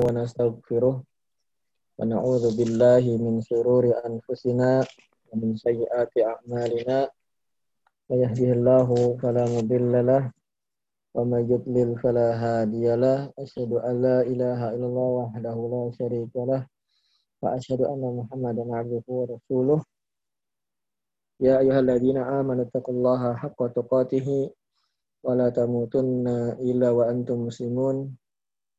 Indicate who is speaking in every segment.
Speaker 1: wa nastaghfiruh wa min shururi anfusina min sayyiati a'malina may yahdihillahu fala mudilla lahu wa may yudlil fala hadiya lahu ilaha illallah wahdahu la wa asyhadu anna muhammadan rasuluh ya ayyuhalladzina amanu taqullaha haqqa illa wa antum muslimun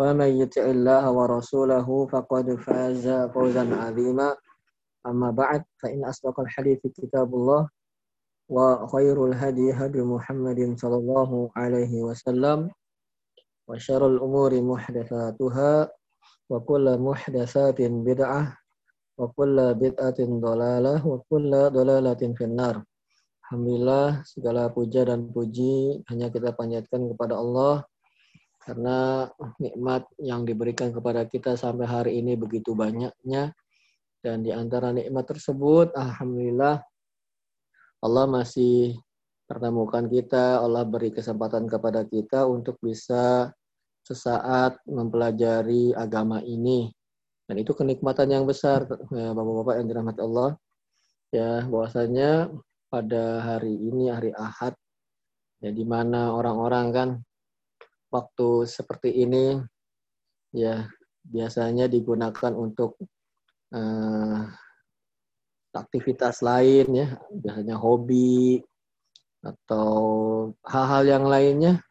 Speaker 1: ومن يطع الله ورسوله فقد فاز فوزا عظيما أما بعد فإن أصدق الحديث كتاب الله وخير الهدي هدي محمد صلى الله عليه وسلم وشر الأمور محدثاتها وكل محدثات بدعة وكل بدعة ضلالة وكل ضلالة في النار Alhamdulillah segala puja dan puji hanya kita panjatkan kepada Allah karena nikmat yang diberikan kepada kita sampai hari ini begitu banyaknya. Dan di antara nikmat tersebut alhamdulillah Allah masih pertemukan kita Allah beri kesempatan kepada kita untuk bisa sesaat mempelajari agama ini. Dan itu kenikmatan yang besar ya, Bapak-bapak yang dirahmati Allah. Ya bahwasanya pada hari ini hari Ahad ya di mana orang-orang kan waktu seperti ini ya biasanya digunakan untuk uh, aktivitas lain ya biasanya hobi atau hal-hal yang lainnya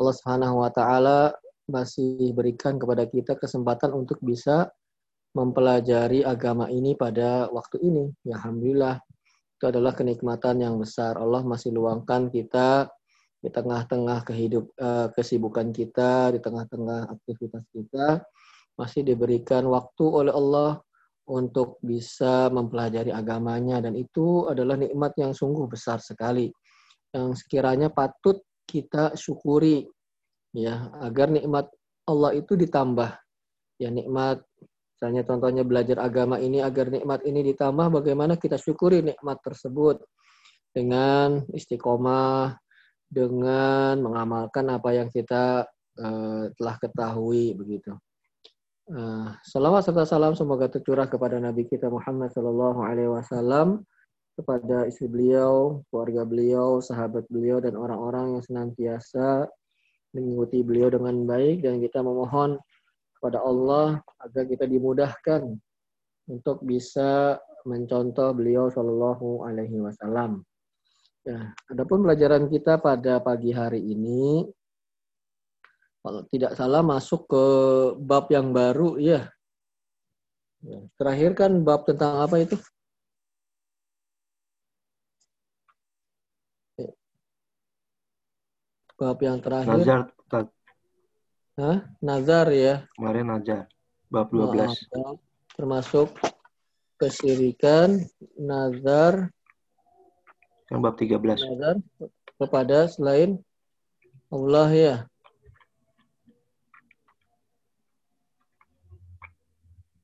Speaker 1: Allah Subhanahu wa taala masih berikan kepada kita kesempatan untuk bisa mempelajari agama ini pada waktu ini. Ya alhamdulillah itu adalah kenikmatan yang besar. Allah masih luangkan kita di tengah-tengah kehidup uh, kesibukan kita, di tengah-tengah aktivitas kita, masih diberikan waktu oleh Allah untuk bisa mempelajari agamanya. Dan itu adalah nikmat yang sungguh besar sekali yang sekiranya patut kita syukuri ya agar nikmat Allah itu ditambah. Ya nikmat misalnya contohnya belajar agama ini agar nikmat ini ditambah bagaimana kita syukuri nikmat tersebut? Dengan istiqomah dengan mengamalkan apa yang kita uh, telah ketahui begitu. Uh, salawat serta salam semoga tercurah kepada Nabi kita Muhammad Sallallahu Alaihi Wasallam kepada istri beliau, keluarga beliau, sahabat beliau dan orang-orang yang senantiasa mengikuti beliau dengan baik dan kita memohon kepada Allah agar kita dimudahkan untuk bisa mencontoh beliau Shallallahu Alaihi Wasallam. Ya, adapun pelajaran kita pada pagi hari ini, kalau tidak salah masuk ke bab yang baru ya. ya terakhir kan bab tentang apa itu? Ya. Bab yang terakhir.
Speaker 2: Nazar.
Speaker 1: Hah? Nazar ya.
Speaker 2: Kemarin Nazar. Bab 12.
Speaker 1: Nah, termasuk kesirikan, nazar,
Speaker 2: yang bab 13.
Speaker 1: Nazar kepada selain Allah ya.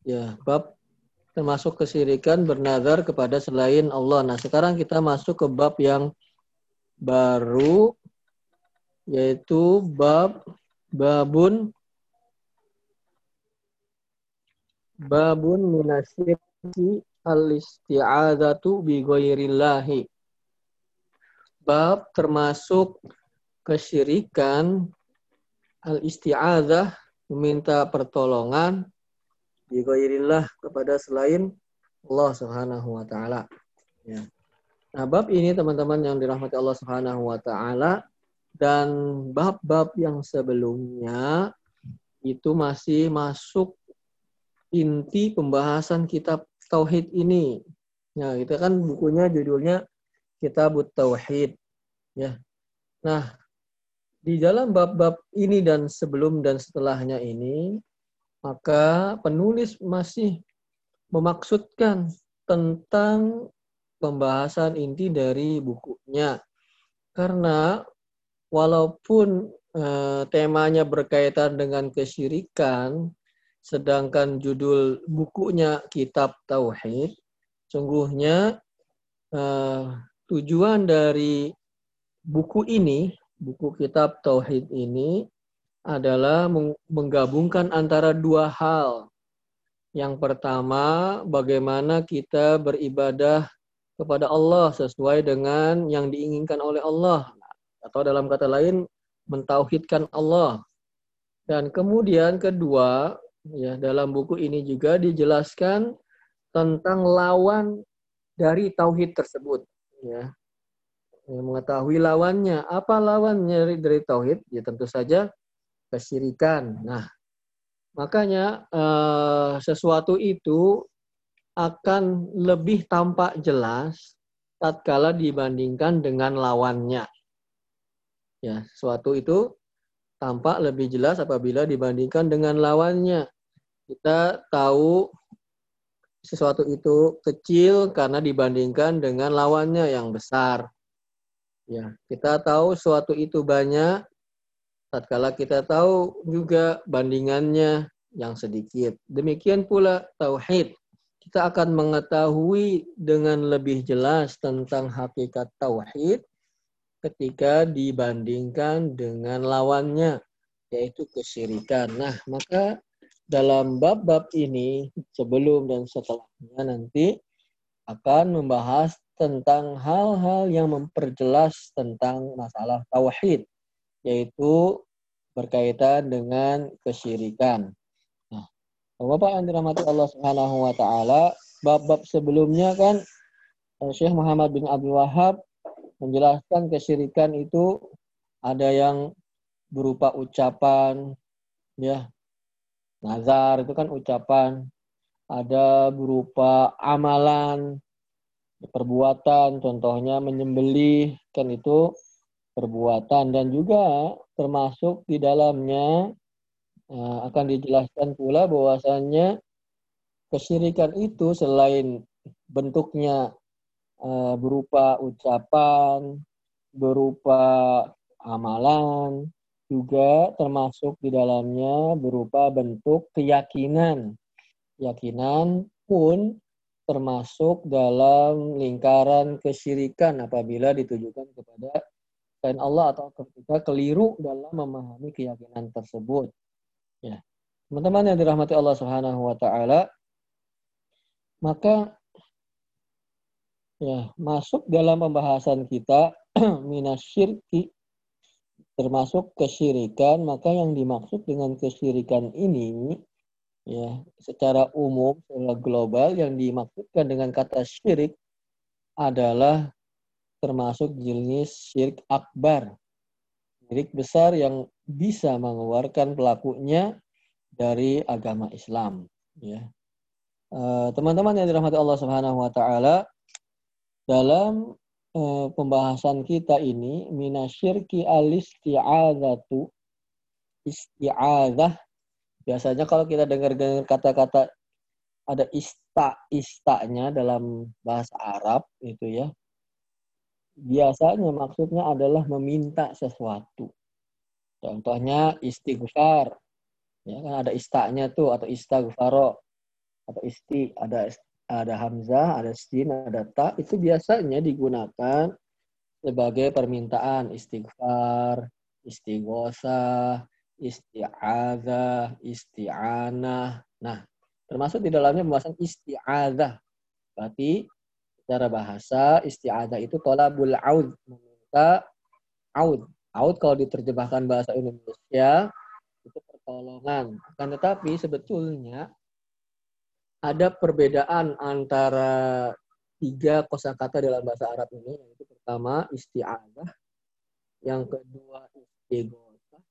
Speaker 1: Ya, bab termasuk kesirikan bernazar kepada selain Allah. Nah, sekarang kita masuk ke bab yang baru yaitu bab babun babun minasyriki al-isti'adzatu bi ghairillahi bab termasuk kesyirikan al-isti'adzah meminta pertolongan di ghairillah kepada selain Allah Subhanahu wa taala. Ya. Nah, bab ini teman-teman yang dirahmati Allah Subhanahu wa taala dan bab-bab yang sebelumnya itu masih masuk inti pembahasan kitab tauhid ini. Nah, itu kan bukunya judulnya Kitab Tauhid. Ya. Nah, di dalam bab-bab ini dan sebelum dan setelahnya ini, maka penulis masih memaksudkan tentang pembahasan inti dari bukunya. Karena walaupun eh, temanya berkaitan dengan kesyirikan, sedangkan judul bukunya Kitab Tauhid, sungguhnya eh, tujuan dari buku ini, buku Kitab Tauhid ini adalah menggabungkan antara dua hal. Yang pertama, bagaimana kita beribadah kepada Allah sesuai dengan yang diinginkan oleh Allah. Atau dalam kata lain, mentauhidkan Allah. Dan kemudian kedua, ya dalam buku ini juga dijelaskan tentang lawan dari tauhid tersebut. Ya, mengetahui lawannya. Apa lawannya dari tauhid? Ya tentu saja kesyirikan. Nah, makanya eh, sesuatu itu akan lebih tampak jelas tatkala dibandingkan dengan lawannya. Ya, sesuatu itu tampak lebih jelas apabila dibandingkan dengan lawannya. Kita tahu sesuatu itu kecil karena dibandingkan dengan lawannya yang besar. Ya, kita tahu sesuatu itu banyak tatkala kita tahu juga bandingannya yang sedikit. Demikian pula tauhid kita akan mengetahui dengan lebih jelas tentang hakikat tauhid ketika dibandingkan dengan lawannya yaitu kesyirikan. Nah, maka dalam bab-bab ini sebelum dan setelahnya nanti akan membahas tentang hal-hal yang memperjelas tentang masalah tauhid yaitu berkaitan dengan kesyirikan. Bapak yang dirahmati Allah Subhanahu wa taala, bab-bab sebelumnya kan eh, Syekh Muhammad bin Abdul Wahab menjelaskan kesyirikan itu ada yang berupa ucapan ya. Nazar itu kan ucapan, ada berupa amalan, perbuatan, contohnya menyembelih kan itu perbuatan. Dan juga termasuk di dalamnya Eh, akan dijelaskan pula bahwasannya kesyirikan itu selain bentuknya uh, berupa ucapan, berupa amalan, juga termasuk di dalamnya berupa bentuk keyakinan. Keyakinan pun termasuk dalam lingkaran kesyirikan apabila ditujukan kepada selain Allah atau ketika keliru dalam memahami keyakinan tersebut. Ya. Teman-teman yang dirahmati Allah Subhanahu wa taala, maka ya, masuk dalam pembahasan kita minasyirki termasuk kesyirikan, maka yang dimaksud dengan kesyirikan ini ya, secara umum, secara global yang dimaksudkan dengan kata syirik adalah termasuk jenis syirik akbar. Syirik besar yang bisa mengeluarkan pelakunya dari agama Islam. Ya. Eh, teman-teman yang dirahmati Allah Subhanahu Wa Taala, dalam uh, pembahasan kita ini minasyirki alisti'adzatu isti'adzah biasanya kalau kita dengar-dengar kata-kata ada ista istanya dalam bahasa Arab itu ya. Biasanya maksudnya adalah meminta sesuatu. Contohnya istighfar. Ya kan ada istanya tuh atau istighfaro atau isti ada ada hamzah, ada sin, ada ta itu biasanya digunakan sebagai permintaan istighfar, istighosa, isti'adzah, isti'anah. Nah, termasuk di dalamnya pembahasan isti'adzah. Berarti secara bahasa isti'adzah itu tolabul aud, meminta aud, Out kalau diterjemahkan bahasa Indonesia itu pertolongan. Akan tetapi sebetulnya ada perbedaan antara tiga kosakata dalam bahasa Arab ini. Yaitu pertama isti'adah, yang kedua istighosah,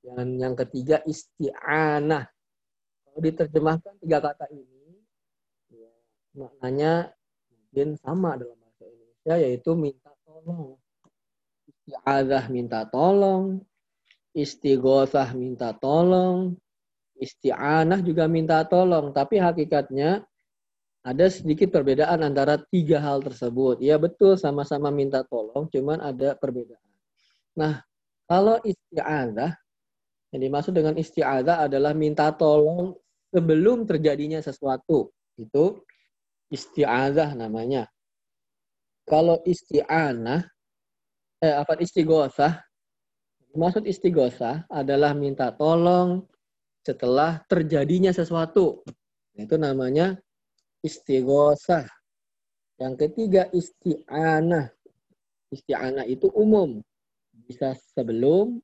Speaker 1: dan yang ketiga isti'anah. Kalau diterjemahkan tiga kata ini, ya, maknanya mungkin sama dalam bahasa Indonesia, yaitu minta tolong isti'adzah minta tolong, istighosah minta tolong, isti'anah juga minta tolong. Tapi hakikatnya ada sedikit perbedaan antara tiga hal tersebut. Ya betul sama-sama minta tolong, cuman ada perbedaan. Nah, kalau isti'adah, yang dimaksud dengan isti'adah adalah minta tolong sebelum terjadinya sesuatu. Itu isti'adah namanya. Kalau isti'anah, eh, apa istighosah, maksud istighosah adalah minta tolong setelah terjadinya sesuatu. Itu namanya istighosah. Yang ketiga isti'anah. Isti'anah itu umum. Bisa sebelum,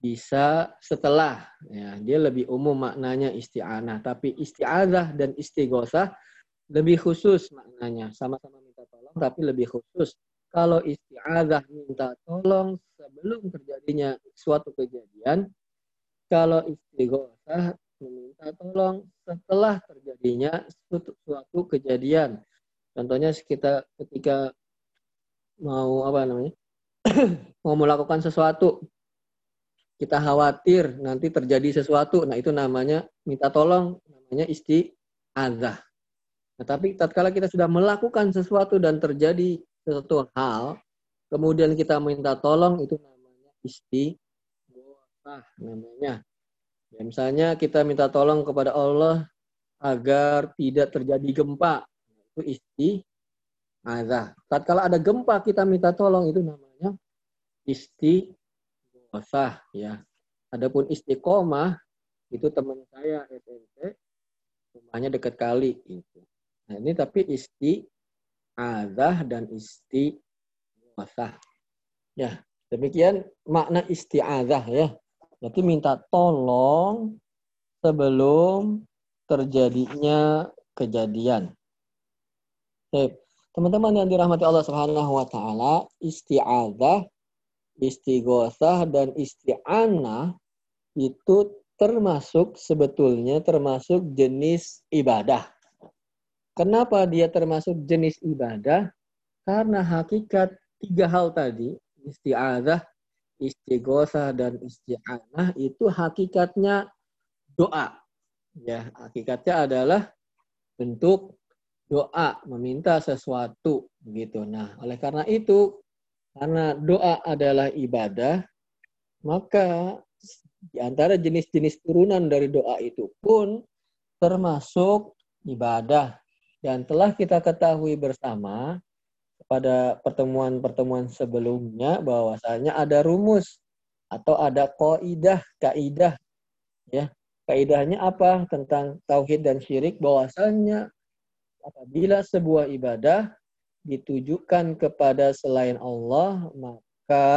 Speaker 1: bisa setelah. Ya, dia lebih umum maknanya isti'anah. Tapi isti'adah dan istighosah lebih khusus maknanya. Sama-sama minta tolong tapi lebih khusus. Kalau isti'adah minta tolong sebelum terjadinya suatu kejadian, kalau istighosah meminta tolong setelah terjadinya suatu, kejadian. Contohnya kita ketika mau apa namanya? mau melakukan sesuatu kita khawatir nanti terjadi sesuatu. Nah, itu namanya minta tolong, namanya isti'adzah. Nah, tapi tatkala kita sudah melakukan sesuatu dan terjadi sesuatu hal, kemudian kita minta tolong itu namanya istighosah namanya. Ya, misalnya kita minta tolong kepada Allah agar tidak terjadi gempa. Itu isti azah. Tatkala ada gempa kita minta tolong itu namanya isti istiqosah ya. Adapun istiqomah itu teman saya SMP rumahnya dekat kali itu. Nah, ini tapi isti azah dan isti istiqosah. Ya, demikian makna isti'adzah ya. Berarti minta tolong sebelum terjadinya kejadian. Teman-teman yang dirahmati Allah Subhanahu wa taala, isti'adzah, istighosah dan isti'anah itu termasuk sebetulnya termasuk jenis ibadah. Kenapa dia termasuk jenis ibadah? Karena hakikat tiga hal tadi, isti'adzah, istighosa dan isti'anah itu hakikatnya doa. Ya, hakikatnya adalah bentuk doa, meminta sesuatu begitu. Nah, oleh karena itu karena doa adalah ibadah, maka di antara jenis-jenis turunan dari doa itu pun termasuk ibadah dan telah kita ketahui bersama pada pertemuan-pertemuan sebelumnya bahwasanya ada rumus atau ada kaidah kaidah ya kaidahnya apa tentang tauhid dan syirik bahwasanya apabila sebuah ibadah ditujukan kepada selain Allah maka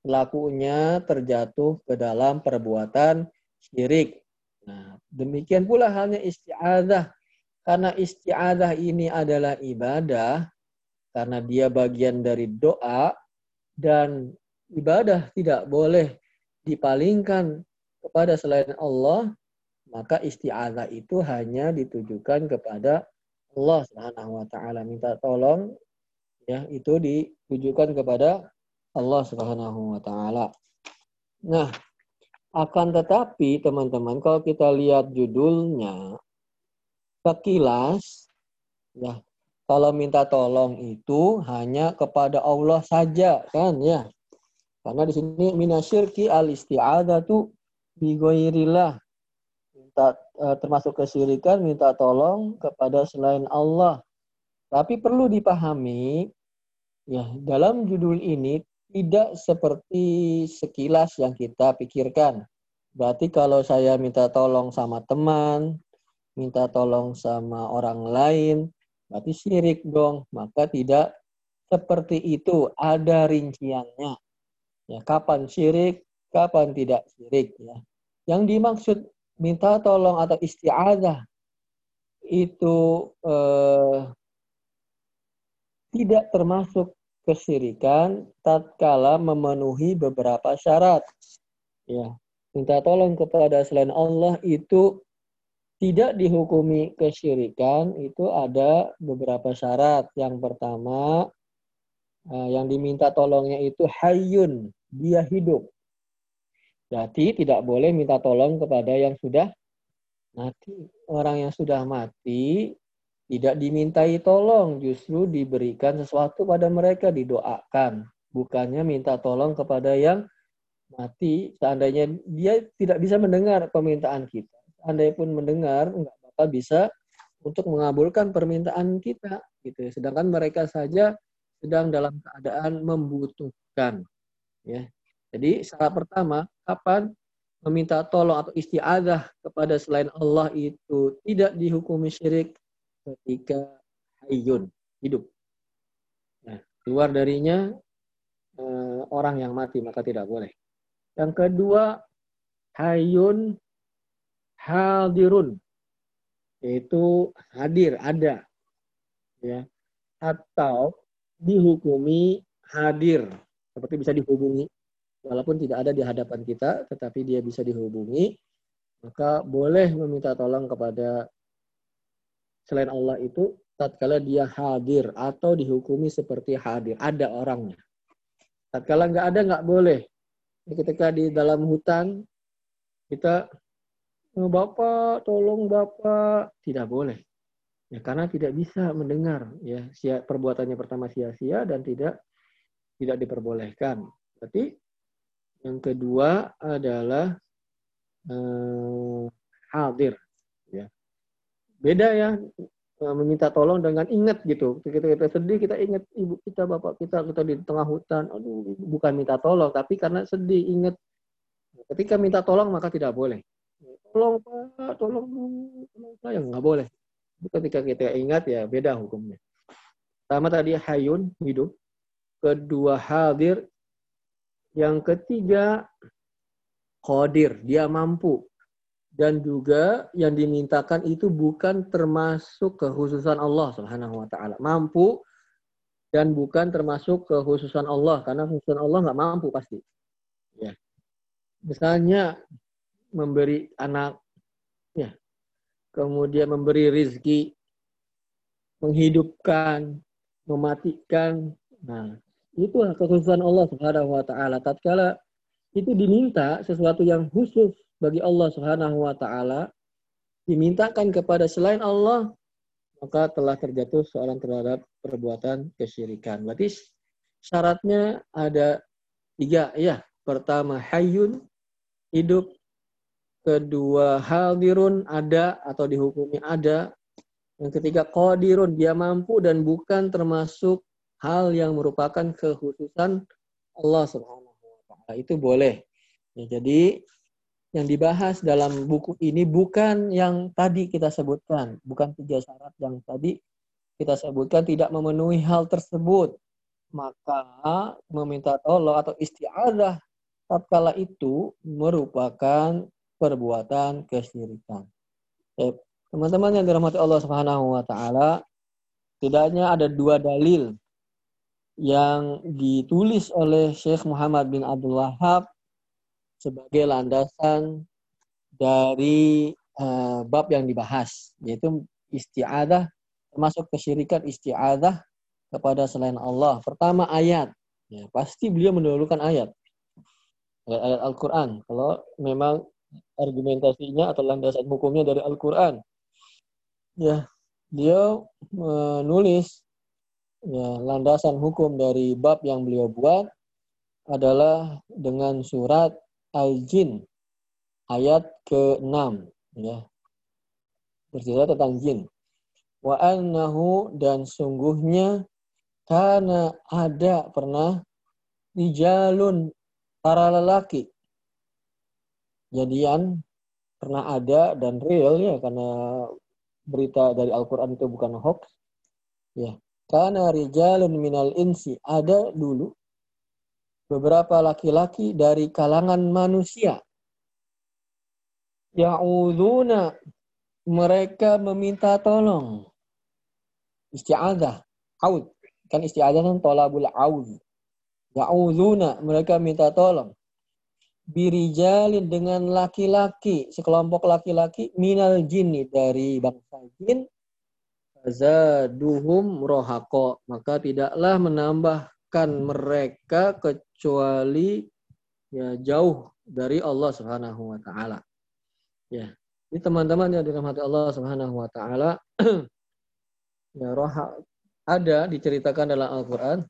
Speaker 1: pelakunya terjatuh ke dalam perbuatan syirik. Nah, demikian pula halnya isti'adah. Karena isti'adah ini adalah ibadah, karena dia bagian dari doa dan ibadah tidak boleh dipalingkan kepada selain Allah, maka isti'adzah itu hanya ditujukan kepada Allah Subhanahu wa taala. Minta tolong ya itu ditujukan kepada Allah Subhanahu wa taala. Nah, akan tetapi teman-teman kalau kita lihat judulnya sekilas ya kalau minta tolong itu hanya kepada Allah saja kan ya. Karena di sini minasyirki al isti'adzatu bi ghairillah. Minta e, termasuk kesyirikan minta tolong kepada selain Allah. Tapi perlu dipahami ya dalam judul ini tidak seperti sekilas yang kita pikirkan. Berarti kalau saya minta tolong sama teman, minta tolong sama orang lain, Berarti syirik dong. Maka tidak seperti itu. Ada rinciannya. Ya, kapan syirik, kapan tidak syirik. Ya. Yang dimaksud minta tolong atau isti'adah itu eh, tidak termasuk kesyirikan tatkala memenuhi beberapa syarat. Ya, minta tolong kepada selain Allah itu tidak dihukumi kesyirikan itu ada beberapa syarat. Yang pertama, eh, yang diminta tolongnya itu hayun, dia hidup. Berarti tidak boleh minta tolong kepada yang sudah mati. Orang yang sudah mati tidak dimintai tolong, justru diberikan sesuatu pada mereka, didoakan. Bukannya minta tolong kepada yang mati, seandainya dia tidak bisa mendengar permintaan kita. Seandainya pun mendengar, nggak bakal bisa untuk mengabulkan permintaan kita. gitu. Sedangkan mereka saja sedang dalam keadaan membutuhkan. Ya. Jadi syarat pertama, kapan meminta tolong atau istiadah kepada selain Allah itu tidak dihukumi syirik ketika hayyun hidup. Nah, keluar darinya uh, orang yang mati maka tidak boleh. Yang kedua hayyun hadirun yaitu hadir ada ya atau dihukumi hadir seperti bisa dihubungi walaupun tidak ada di hadapan kita tetapi dia bisa dihubungi maka boleh meminta tolong kepada selain Allah itu tatkala dia hadir atau dihukumi seperti hadir. Ada orangnya. Tatkala nggak ada nggak boleh. Ketika di dalam hutan kita Bapak, tolong Bapak, tidak boleh. Ya, karena tidak bisa mendengar ya perbuatannya pertama sia-sia dan tidak tidak diperbolehkan. Berarti yang kedua adalah eh, hadir ya beda ya e, meminta tolong dengan ingat gitu. Kita kita sedih kita ingat ibu kita, bapak kita, kita di tengah hutan. Aduh, bukan minta tolong, tapi karena sedih ingat. Ketika minta tolong maka tidak boleh. Tolong pak, tolong tolong saya nggak boleh. Ketika kita ingat ya beda hukumnya. Pertama tadi hayun hidup, kedua hadir, yang ketiga kodir dia mampu dan juga yang dimintakan itu bukan termasuk kekhususan Allah Subhanahu wa taala. Mampu dan bukan termasuk kekhususan Allah karena khususan Allah nggak mampu pasti. Ya. Misalnya memberi anak ya. Kemudian memberi rizki, menghidupkan, mematikan. Nah, itu kekhususan Allah Subhanahu wa taala. Tatkala itu diminta sesuatu yang khusus bagi Allah Subhanahu wa taala dimintakan kepada selain Allah maka telah terjatuh seorang terhadap perbuatan kesyirikan. Berarti syaratnya ada tiga ya. Pertama hayyun hidup, kedua hadirun ada atau dihukumi ada, yang ketiga qadirun dia mampu dan bukan termasuk hal yang merupakan kekhususan Allah Subhanahu wa taala. Itu boleh. Ya, jadi yang dibahas dalam buku ini bukan yang tadi kita sebutkan, bukan tiga syarat yang tadi kita sebutkan tidak memenuhi hal tersebut. Maka meminta tolong atau istiadah tatkala itu merupakan perbuatan kesyirikan. Teman-teman yang dirahmati Allah Subhanahu wa taala, tidaknya ada dua dalil yang ditulis oleh Syekh Muhammad bin Abdul Wahab sebagai landasan dari uh, bab yang dibahas yaitu isti'adah termasuk kesyirikan isti'adah kepada selain Allah. Pertama ayat. Ya, pasti beliau mendahulukan ayat. Ayat Al-Qur'an. Kalau memang argumentasinya atau landasan hukumnya dari Al-Qur'an. Ya, dia menulis ya, landasan hukum dari bab yang beliau buat adalah dengan surat Al-Jin ayat ke-6 ya. Bercerita tentang jin. Wa annahu dan sungguhnya karena ada pernah rijalun para lelaki. Jadian pernah ada dan real ya karena berita dari Al-Qur'an itu bukan hoax. Ya. Karena rijalun minal insi ada dulu beberapa laki-laki dari kalangan manusia. Ya'uduna mereka meminta tolong. Isti'adah. Aud. Kan isti'adah kan tolabul aud. Ya'uduna mereka minta tolong. Birijalin dengan laki-laki. Sekelompok laki-laki. Minal jinni dari bangsa jin. Zaduhum rohako. Maka tidaklah menambahkan mereka ke kecuali ya jauh dari Allah Subhanahu wa taala. Ya. Ini teman-teman yang dirahmati Allah Subhanahu wa taala Ya, roh ada diceritakan dalam Al-Qur'an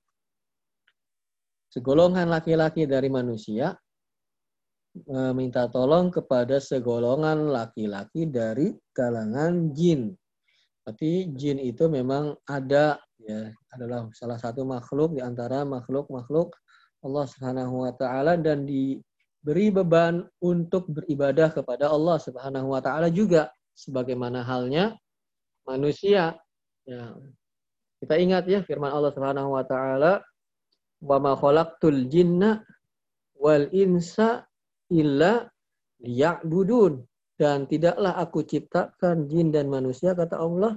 Speaker 1: segolongan laki-laki dari manusia meminta tolong kepada segolongan laki-laki dari kalangan jin. Berarti jin itu memang ada ya adalah salah satu makhluk di antara makhluk-makhluk Allah Subhanahu wa taala dan diberi beban untuk beribadah kepada Allah Subhanahu wa taala juga sebagaimana halnya manusia. Ya. Kita ingat ya firman Allah Subhanahu wa taala wa ma khalaqtul jinna wal insa illa liya'budun dan tidaklah aku ciptakan jin dan manusia kata Allah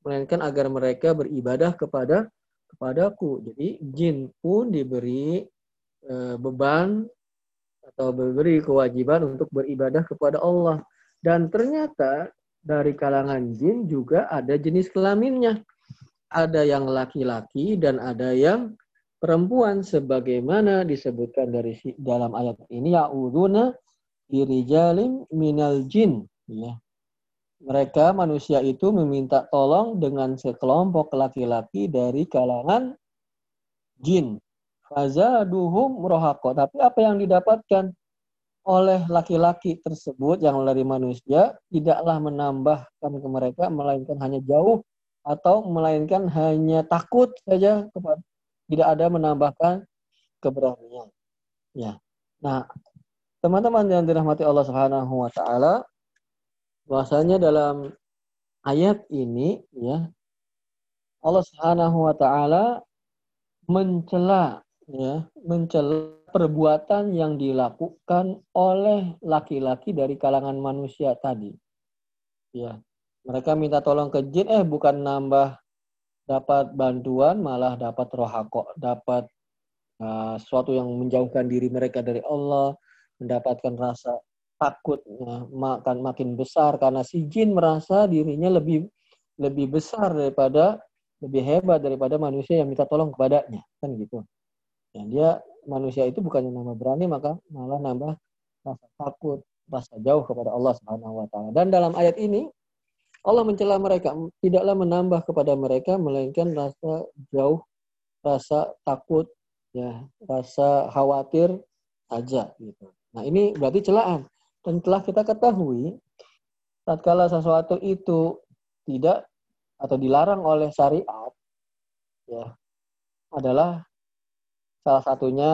Speaker 1: melainkan agar mereka beribadah kepada kepadaku. Jadi jin pun diberi e, beban atau diberi kewajiban untuk beribadah kepada Allah. Dan ternyata dari kalangan jin juga ada jenis kelaminnya. Ada yang laki-laki dan ada yang perempuan sebagaimana disebutkan dari dalam ayat ini yauduna dirijalim minal jin. Ya. Mereka manusia itu meminta tolong dengan sekelompok laki-laki dari kalangan jin. Fazaduhum rohako. Tapi apa yang didapatkan oleh laki-laki tersebut yang dari manusia tidaklah menambahkan ke mereka melainkan hanya jauh atau melainkan hanya takut saja kepada tidak ada menambahkan keberanian. Ya. Nah, teman-teman yang dirahmati Allah Subhanahu wa taala, bahwasanya dalam ayat ini ya Allah Subhanahu wa taala mencela ya, mencela perbuatan yang dilakukan oleh laki-laki dari kalangan manusia tadi. Ya. Mereka minta tolong ke jin eh bukan nambah dapat bantuan malah dapat rohako, dapat uh, sesuatu yang menjauhkan diri mereka dari Allah, mendapatkan rasa takut uh, makan makin besar karena si jin merasa dirinya lebih lebih besar daripada lebih hebat daripada manusia yang minta tolong kepadanya kan gitu. Ya, dia manusia itu bukannya nambah berani maka malah nambah rasa takut, rasa jauh kepada Allah Subhanahu wa taala. Dan dalam ayat ini Allah mencela mereka, tidaklah menambah kepada mereka melainkan rasa jauh, rasa takut, ya, rasa khawatir saja gitu. Nah, ini berarti celaan. Dan telah kita ketahui tatkala sesuatu itu tidak atau dilarang oleh syariat ya adalah salah satunya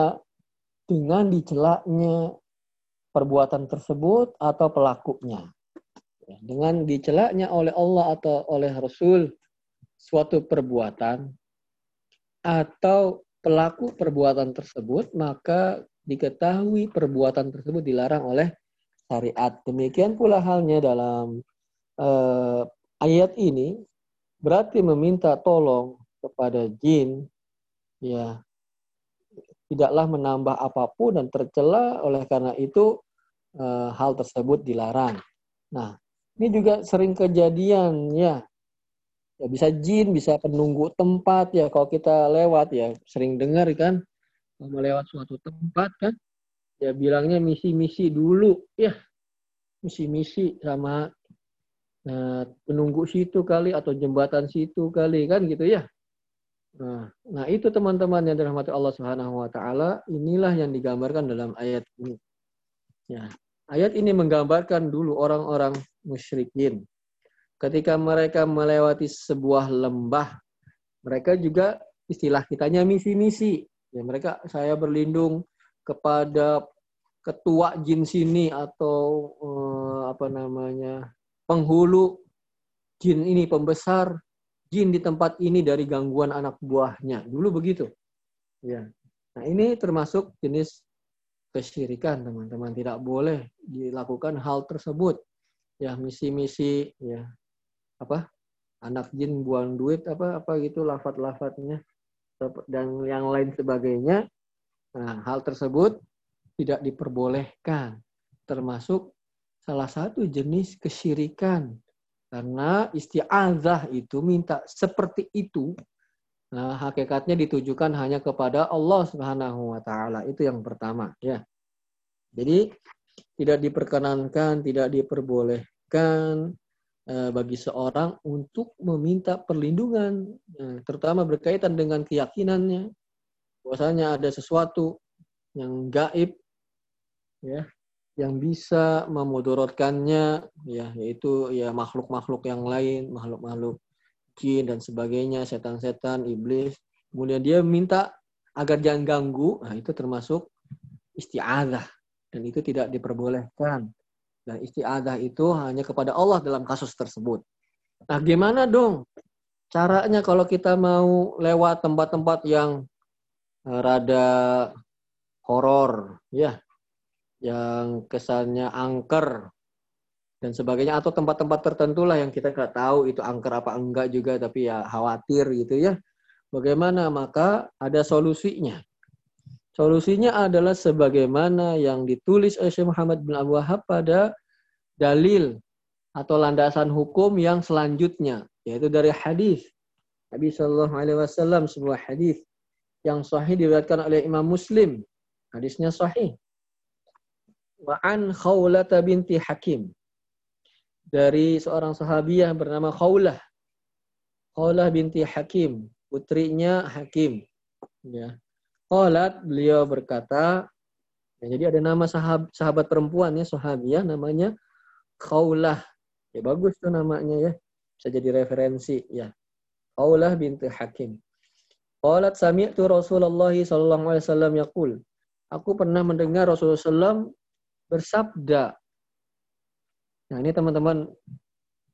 Speaker 1: dengan dicelaknya perbuatan tersebut atau pelakunya. Dengan dicelaknya oleh Allah atau oleh Rasul suatu perbuatan atau pelaku perbuatan tersebut, maka diketahui perbuatan tersebut dilarang oleh syariat. Demikian pula halnya dalam uh, ayat ini berarti meminta tolong kepada jin ya tidaklah menambah apa pun dan tercela oleh karena itu uh, hal tersebut dilarang. Nah, ini juga sering kejadian ya. Ya bisa jin, bisa penunggu tempat ya. Kalau kita lewat ya sering dengar kan mau lewat suatu tempat kan ya bilangnya misi-misi dulu ya. Misi-misi sama nah, penunggu situ kali atau jembatan situ kali kan gitu ya. Nah, nah itu teman-teman yang dirahmati Allah Subhanahu wa taala, inilah yang digambarkan dalam ayat ini. Ya, Ayat ini menggambarkan dulu orang-orang musyrikin. Ketika mereka melewati sebuah lembah, mereka juga istilah kitanya misi-misi. Ya, mereka saya berlindung kepada ketua jin sini atau eh, apa namanya penghulu jin ini pembesar jin di tempat ini dari gangguan anak buahnya. Dulu begitu. Ya. Nah, ini termasuk jenis kesyirikan teman-teman tidak boleh dilakukan hal tersebut ya misi-misi ya. Apa? Anak jin buang duit apa apa gitu lafat-lafatnya. Dan yang lain sebagainya. Nah hal tersebut tidak diperbolehkan. Termasuk salah satu jenis kesyirikan. Karena isti'azah itu minta seperti itu. Nah, hakikatnya ditujukan hanya kepada Allah Subhanahu wa taala. Itu yang pertama, ya. Jadi tidak diperkenankan, tidak diperbolehkan eh, bagi seorang untuk meminta perlindungan, eh, terutama berkaitan dengan keyakinannya, bahwasanya ada sesuatu yang gaib, ya, yang bisa memudorotkannya, ya, yaitu ya makhluk-makhluk yang lain, makhluk-makhluk jin dan sebagainya, setan-setan, iblis. Kemudian dia minta agar jangan ganggu, nah itu termasuk isti'adah dan itu tidak diperbolehkan. Dan isti'adah itu hanya kepada Allah dalam kasus tersebut. Nah, gimana dong caranya kalau kita mau lewat tempat-tempat yang eh, rada horor, ya, yang kesannya angker dan sebagainya atau tempat-tempat tertentu lah yang kita nggak tahu itu angker apa enggak juga tapi ya khawatir gitu ya. Bagaimana? Maka ada solusinya. Solusinya adalah sebagaimana yang ditulis oleh Syekh Muhammad bin Abu Wahab pada dalil atau landasan hukum yang selanjutnya yaitu dari hadis. Nabi Shallallahu Alaihi Wasallam sebuah hadis yang sahih diriwayatkan oleh Imam Muslim. Hadisnya sahih. Wa an Khawlah binti Hakim. Dari seorang sahabiah bernama Khawlah. Khawlah binti Hakim putrinya Hakim. Ya Qalat beliau berkata, ya, jadi ada nama sahabat, sahabat perempuan ya, sahabiah namanya Khawlah. Ya bagus tuh namanya ya. Bisa jadi referensi ya. Khawlah binti Hakim. Qalat sami'tu Rasulullah sallallahu alaihi wasallam yaqul. Aku pernah mendengar Rasulullah SAW bersabda. Nah, ini teman-teman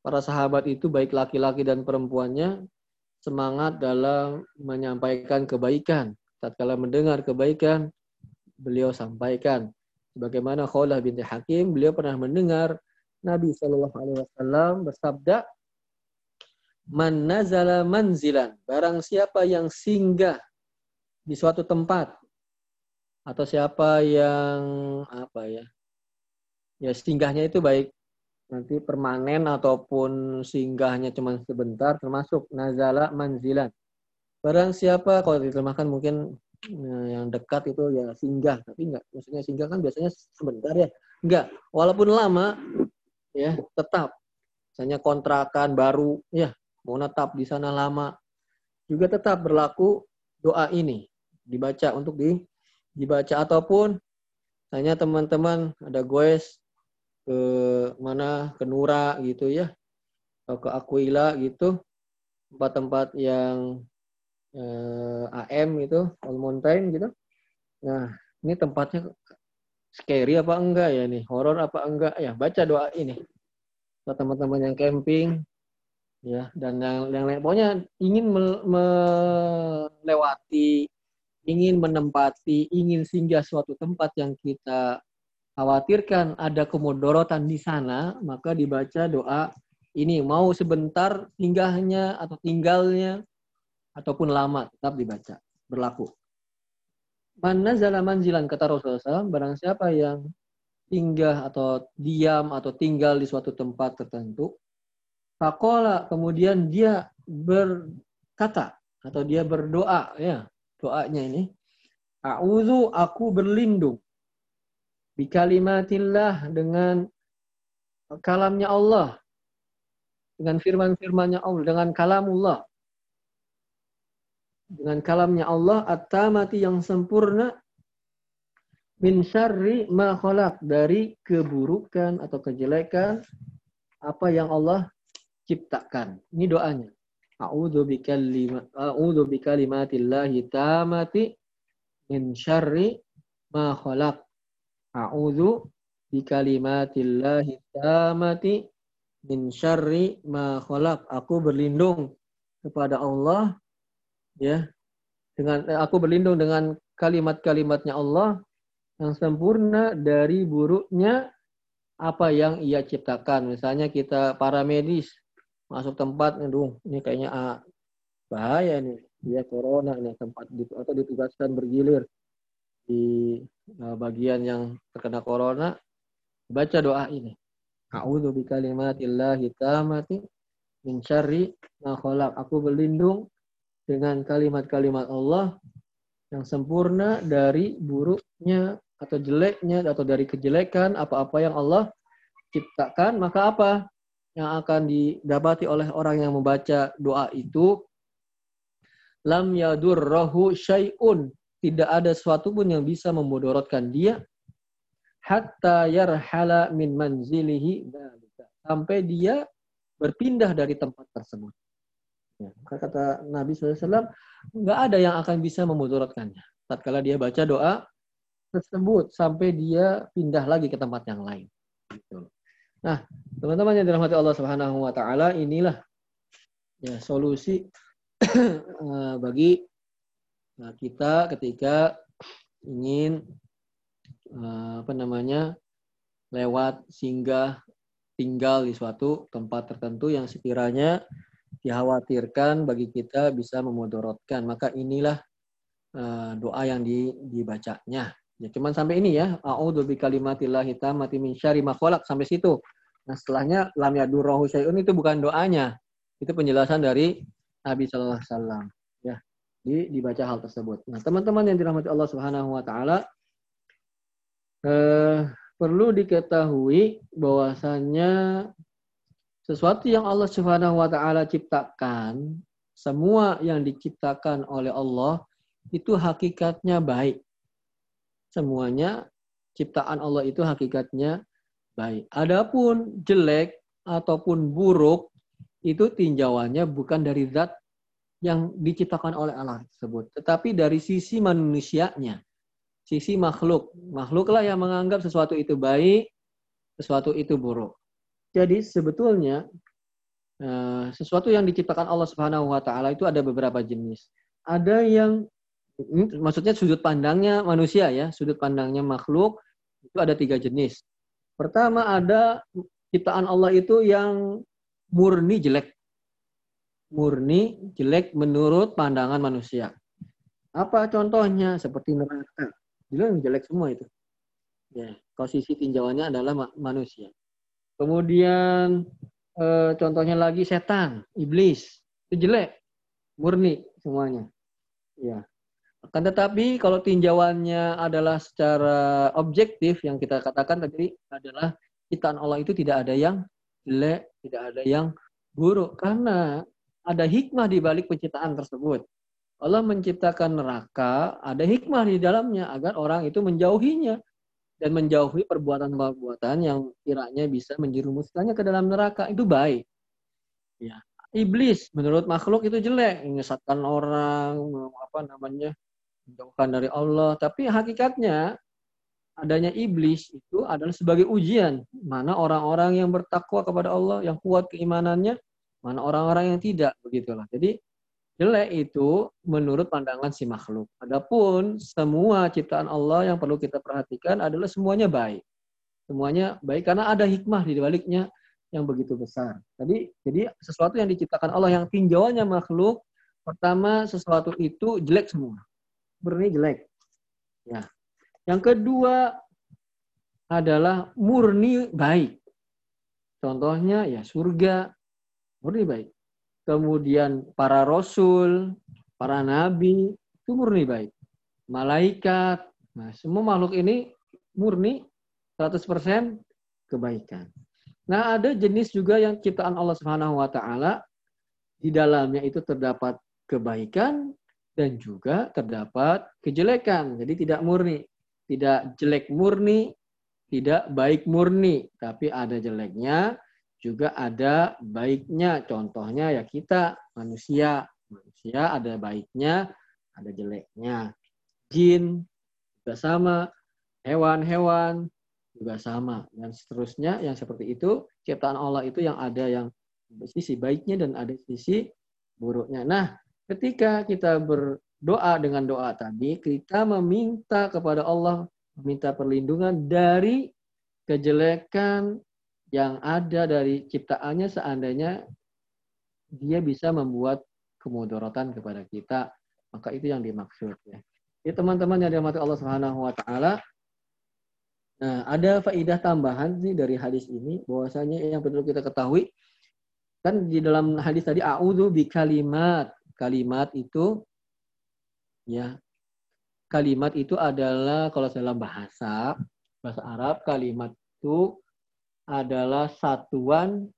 Speaker 1: para sahabat itu baik laki-laki dan perempuannya semangat dalam menyampaikan kebaikan tatkala mendengar kebaikan beliau sampaikan. Sebagaimana Khawlah binti Hakim beliau pernah mendengar Nabi Shallallahu alaihi wasallam bersabda Man nazala manzilan barang siapa yang singgah di suatu tempat atau siapa yang apa ya ya singgahnya itu baik. Nanti permanen ataupun singgahnya cuma sebentar termasuk nazala manzilan Barang siapa kalau diterjemahkan mungkin nah, yang dekat itu ya singgah, tapi enggak. Maksudnya singgah kan biasanya sebentar ya. Enggak, walaupun lama ya tetap. Misalnya kontrakan baru ya mau netap di sana lama juga tetap berlaku doa ini dibaca untuk di dibaca ataupun tanya teman-teman ada goes ke mana ke Nura gitu ya atau ke Aquila gitu tempat-tempat yang eh, AM gitu, All Mountain gitu. Nah, ini tempatnya scary apa enggak ya nih, horor apa enggak ya? Baca doa ini. Buat teman-teman yang camping, ya dan yang yang lain pokoknya ingin melewati ingin menempati ingin singgah suatu tempat yang kita khawatirkan ada kemudorotan di sana maka dibaca doa ini mau sebentar singgahnya atau tinggalnya ataupun lama tetap dibaca, berlaku. Mana zala manzilan kata Rasulullah SAW, barang siapa yang tinggal atau diam atau tinggal di suatu tempat tertentu, Fakola kemudian dia berkata atau dia berdoa ya doanya ini A'udzu aku berlindung bi kalimatillah dengan kalamnya Allah dengan firman-firmannya Allah dengan kalamullah dengan kalamnya Allah at-tamati yang sempurna min syarri ma khalaq dari keburukan atau kejelekan apa yang Allah ciptakan. Ini doanya. A'udzu bikalimat a'udzu bikalimatillahi tamati min syarri ma khalaq. A'udzu bikalimatillahi tamati min syarri ma khalaq. Aku berlindung kepada Allah ya dengan eh, aku berlindung dengan kalimat-kalimatnya Allah yang sempurna dari buruknya apa yang ia ciptakan. Misalnya kita para medis masuk tempat, aduh ini kayaknya ah, bahaya nih, dia corona nih tempat atau ditugaskan bergilir di uh, bagian yang terkena corona, baca doa ini. A'udzu bikalimatillahi tamati min syarri ma Aku berlindung dengan kalimat-kalimat Allah yang sempurna dari buruknya atau jeleknya atau dari kejelekan apa-apa yang Allah ciptakan maka apa yang akan didapati oleh orang yang membaca doa itu? Lam yadurrahu syai'un. Tidak ada sesuatu pun yang bisa memudorotkan dia. Hatta yarhala min manzilihi sampai dia berpindah dari tempat tersebut. Ya, kata Nabi SAW, nggak ada yang akan bisa memudaratkannya. Tatkala dia baca doa tersebut sampai dia pindah lagi ke tempat yang lain. Gitu. Nah, teman-teman yang dirahmati Allah Subhanahu Wa Taala, inilah ya solusi eh, bagi nah, kita ketika ingin eh, apa namanya lewat singgah tinggal di suatu tempat tertentu yang sekiranya dikhawatirkan bagi kita bisa memudorotkan. Maka inilah uh, doa yang di, dibacanya. Ya, cuman sampai ini ya. A'udzu bi kalimatillah hitamati min syarri ma sampai situ. Nah, setelahnya lam yadurruhu syai'un itu bukan doanya. Itu penjelasan dari Nabi sallallahu. Ya, di, dibaca hal tersebut. Nah, teman-teman yang dirahmati Allah Subhanahu wa taala eh, perlu diketahui bahwasannya sesuatu yang Allah Subhanahu wa taala ciptakan, semua yang diciptakan oleh Allah itu hakikatnya baik. Semuanya ciptaan Allah itu hakikatnya baik. Adapun jelek ataupun buruk itu tinjauannya bukan dari zat yang diciptakan oleh Allah tersebut, tetapi dari sisi manusianya sisi makhluk. Makhluklah yang menganggap sesuatu itu baik, sesuatu itu buruk. Jadi sebetulnya eh, sesuatu yang diciptakan Allah Subhanahu wa taala itu ada beberapa jenis. Ada yang maksudnya sudut pandangnya manusia ya, sudut pandangnya makhluk itu ada tiga jenis. Pertama ada ciptaan Allah itu yang murni jelek. Murni jelek menurut pandangan manusia. Apa contohnya? Seperti neraka yang jelek semua itu. Ya, posisi tinjauannya adalah manusia. Kemudian e, contohnya lagi setan, iblis. Itu jelek, murni semuanya. Ya. Akan tetapi kalau tinjauannya adalah secara objektif yang kita katakan tadi adalah ciptaan Allah itu tidak ada yang jelek, tidak ada yang buruk karena ada hikmah di balik penciptaan tersebut. Allah menciptakan neraka, ada hikmah di dalamnya agar orang itu menjauhinya dan menjauhi perbuatan-perbuatan yang kiranya bisa menjerumuskannya ke dalam neraka itu baik. Ya, iblis menurut makhluk itu jelek, menyesatkan orang, apa namanya, menjauhkan dari Allah. Tapi hakikatnya adanya iblis itu adalah sebagai ujian mana orang-orang yang bertakwa kepada Allah, yang kuat keimanannya, mana orang-orang yang tidak begitulah. Jadi jelek itu menurut pandangan si makhluk. Adapun semua ciptaan Allah yang perlu kita perhatikan adalah semuanya baik. Semuanya baik karena ada hikmah di baliknya yang begitu besar. Tadi jadi sesuatu yang diciptakan Allah yang tinjauannya makhluk, pertama sesuatu itu jelek semua. Murni jelek. Ya. Yang kedua adalah murni baik. Contohnya ya surga, murni baik kemudian para rasul, para nabi, itu murni baik. Malaikat, nah semua makhluk ini murni 100% kebaikan. Nah, ada jenis juga yang ciptaan Allah Subhanahu wa taala di dalamnya itu terdapat kebaikan dan juga terdapat kejelekan. Jadi tidak murni, tidak jelek murni, tidak baik murni, tapi ada jeleknya, juga ada baiknya. Contohnya ya kita manusia. Manusia ada baiknya, ada jeleknya. Jin juga sama, hewan-hewan juga sama dan seterusnya yang seperti itu ciptaan Allah itu yang ada yang sisi baiknya dan ada sisi buruknya. Nah, ketika kita berdoa dengan doa tadi, kita meminta kepada Allah meminta perlindungan dari kejelekan yang ada dari ciptaannya seandainya dia bisa membuat kemudorotan kepada kita, maka itu yang dimaksud ya. Jadi teman-teman yang dirahmati Allah Subhanahu wa taala, nah ada faidah tambahan sih dari hadis ini bahwasanya yang perlu kita ketahui kan di dalam hadis tadi a'udzu bi kalimat. Kalimat itu ya kalimat itu adalah kalau dalam bahasa bahasa Arab kalimat itu adalah satuan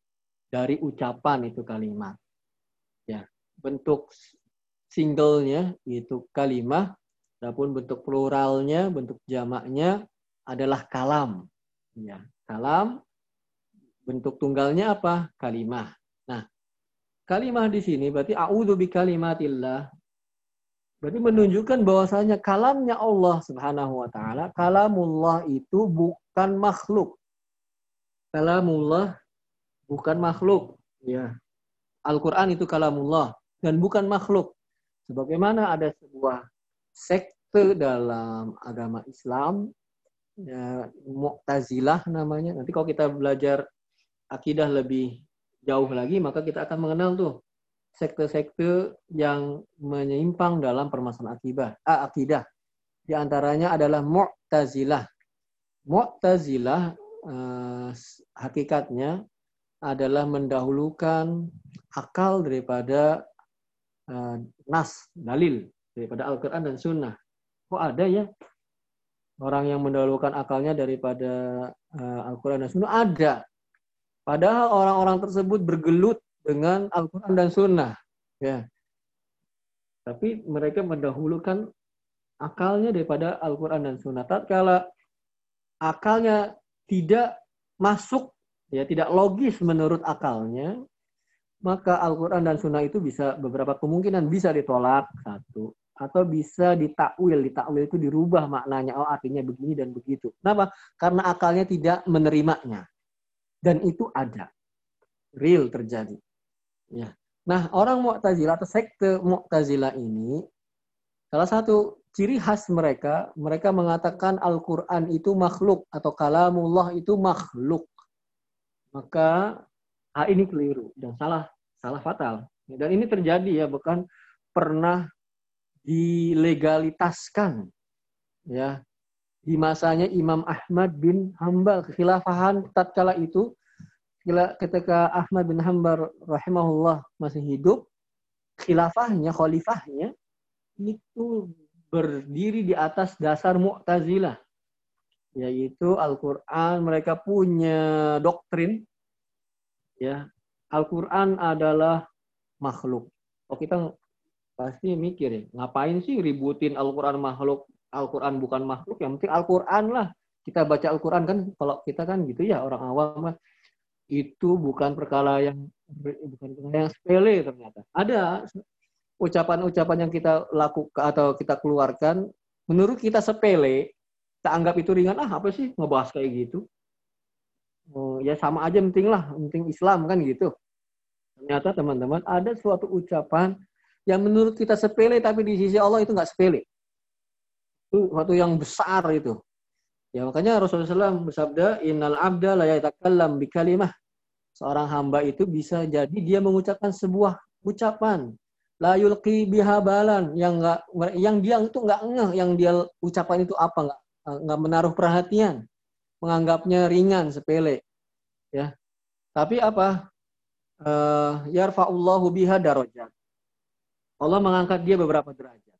Speaker 1: dari ucapan itu kalimat. Ya, bentuk singlenya itu kalimah, adapun bentuk pluralnya, bentuk jamaknya adalah kalam. Ya, kalam bentuk tunggalnya apa? Kalimah. Nah, kalimah di sini berarti a'udzu bi kalimatillah. Berarti menunjukkan bahwasanya kalamnya Allah Subhanahu wa taala, kalamullah itu bukan makhluk. Kalamullah bukan makhluk, ya. Al-Qur'an itu kalamullah dan bukan makhluk. Sebagaimana ada sebuah sekte dalam agama Islam ya, Mu'tazilah namanya. Nanti kalau kita belajar akidah lebih jauh lagi, maka kita akan mengenal tuh sekte-sekte yang menyimpang dalam permasalahan akidah. Ah, akidah. Di antaranya adalah Mu'tazilah. Mu'tazilah eh, hakikatnya adalah mendahulukan akal daripada eh, nas, dalil, daripada Al-Quran dan Sunnah. Kok ada ya orang yang mendahulukan akalnya daripada eh, Al-Quran dan Sunnah? Ada. Padahal orang-orang tersebut bergelut dengan Al-Quran dan Sunnah. Ya. Tapi mereka mendahulukan akalnya daripada Al-Quran dan Sunnah. Tatkala akalnya tidak masuk, ya tidak logis menurut akalnya, maka Al-Quran dan Sunnah itu bisa beberapa kemungkinan bisa ditolak satu atau bisa ditakwil. Ditakwil itu dirubah maknanya. Oh artinya begini dan begitu. Kenapa? Karena akalnya tidak menerimanya. Dan itu ada. Real terjadi. Ya. Nah, orang Mu'tazilah atau sekte Mu'tazilah ini salah satu ciri khas mereka, mereka mengatakan Al-Qur'an itu makhluk atau kalamullah itu makhluk. Maka hal ini keliru dan salah, salah fatal. Dan ini terjadi ya, bukan pernah dilegalitaskan ya di masanya Imam Ahmad bin Hambal kekhilafahan tatkala itu ketika Ahmad bin Hambal rahimahullah masih hidup khilafahnya khalifahnya itu berdiri di atas dasar Mu'tazilah yaitu Al-Qur'an mereka punya doktrin ya Al-Qur'an adalah makhluk. Oh kita pasti mikir ya, ngapain sih ributin Al-Qur'an makhluk Al-Quran bukan makhluk, yang penting Al-Quran lah. Kita baca Al-Quran kan, kalau kita kan gitu ya, orang awam itu bukan perkara yang bukan perkara yang sepele ternyata. Ada ucapan-ucapan yang kita lakukan atau kita keluarkan, menurut kita sepele, kita anggap itu ringan, ah apa sih ngebahas kayak gitu. Oh, ya sama aja penting lah, penting Islam kan gitu. Ternyata teman-teman ada suatu ucapan yang menurut kita sepele tapi di sisi Allah itu nggak sepele itu suatu yang besar itu. Ya makanya Rasulullah SAW bersabda, Innal abda la yatakallam bi kalimah. Seorang hamba itu bisa jadi dia mengucapkan sebuah ucapan. La yulqi biha balan. Yang enggak, yang dia itu enggak ngeh yang dia ucapan itu apa. Enggak, enggak menaruh perhatian. Menganggapnya ringan, sepele. Ya. Tapi apa? Uh, yarfa'ullahu biha darajat. Allah mengangkat dia beberapa derajat.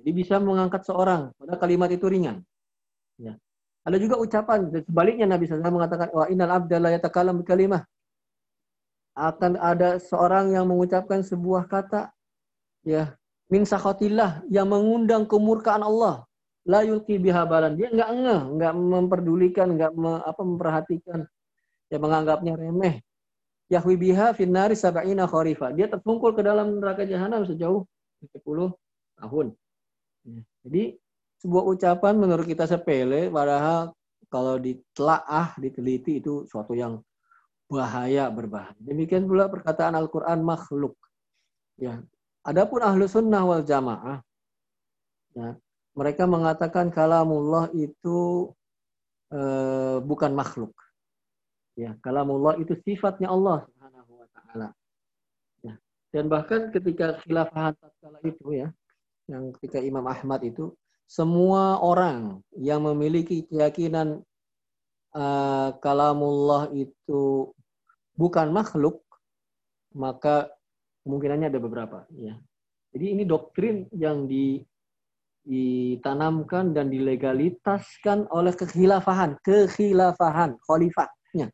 Speaker 1: Jadi bisa mengangkat seorang pada kalimat itu ringan. Ya. Ada juga ucapan sebaliknya Nabi SAW mengatakan wa innal abda la yatakalam kalimah. Akan ada seorang yang mengucapkan sebuah kata ya min sakhatillah yang mengundang kemurkaan Allah. La yulqi biha balan. Dia enggak ngeh, enggak memperdulikan, enggak me, apa memperhatikan. Ya menganggapnya remeh. Yahwi biha finnari sab'ina kharifa. Dia terpungkul ke dalam neraka jahanam sejauh 10 tahun. Ya. Jadi sebuah ucapan menurut kita sepele, padahal kalau ditelaah, diteliti itu suatu yang bahaya berbahaya. Demikian pula perkataan Al-Quran makhluk. Ya. Adapun ahlu sunnah wal jamaah, ya, mereka mengatakan kalamullah itu e, bukan makhluk. Ya, kalamullah itu sifatnya Allah Subhanahu wa taala. Ya. Dan bahkan ketika khilafah tatkala itu ya, yang ketika Imam Ahmad itu semua orang yang memiliki keyakinan uh, kalamullah itu bukan makhluk maka kemungkinannya ada beberapa ya jadi ini doktrin yang di, ditanamkan dan dilegalitaskan oleh kekhilafahan kekhilafahan khalifahnya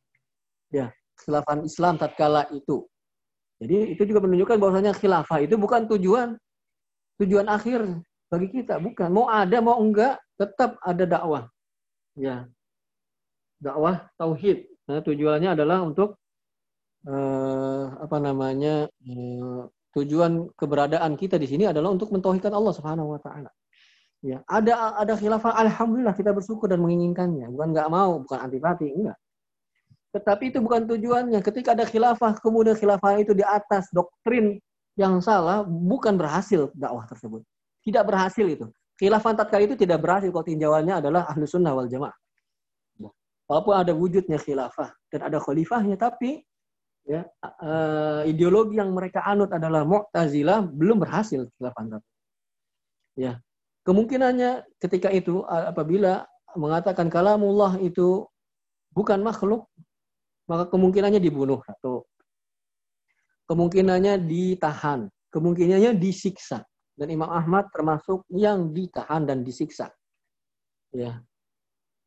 Speaker 1: ya khilafah Islam tatkala itu. Jadi itu juga menunjukkan bahwasanya khilafah itu bukan tujuan tujuan akhir bagi kita, bukan. Mau ada mau enggak, tetap ada dakwah. Ya. Dakwah tauhid. Nah, tujuannya adalah untuk eh, apa namanya? Eh, tujuan keberadaan kita di sini adalah untuk mentauhidkan Allah Subhanahu wa taala. Ya, ada ada khilafah alhamdulillah kita bersyukur dan menginginkannya, bukan nggak mau, bukan antipati, enggak. Tetapi itu bukan tujuannya. Ketika ada khilafah, kemudian khilafah itu di atas doktrin yang salah, bukan berhasil dakwah tersebut. Tidak berhasil itu. Khilafah tatkala itu tidak berhasil kalau tinjauannya adalah ahlu sunnah wal jamaah. Walaupun ada wujudnya khilafah dan ada khalifahnya, tapi ya uh, ideologi yang mereka anut adalah Mu'tazilah belum berhasil khilafah Ya, Kemungkinannya ketika itu apabila mengatakan kalamullah itu bukan makhluk, maka kemungkinannya dibunuh atau kemungkinannya ditahan, kemungkinannya disiksa. Dan Imam Ahmad termasuk yang ditahan dan disiksa. Ya.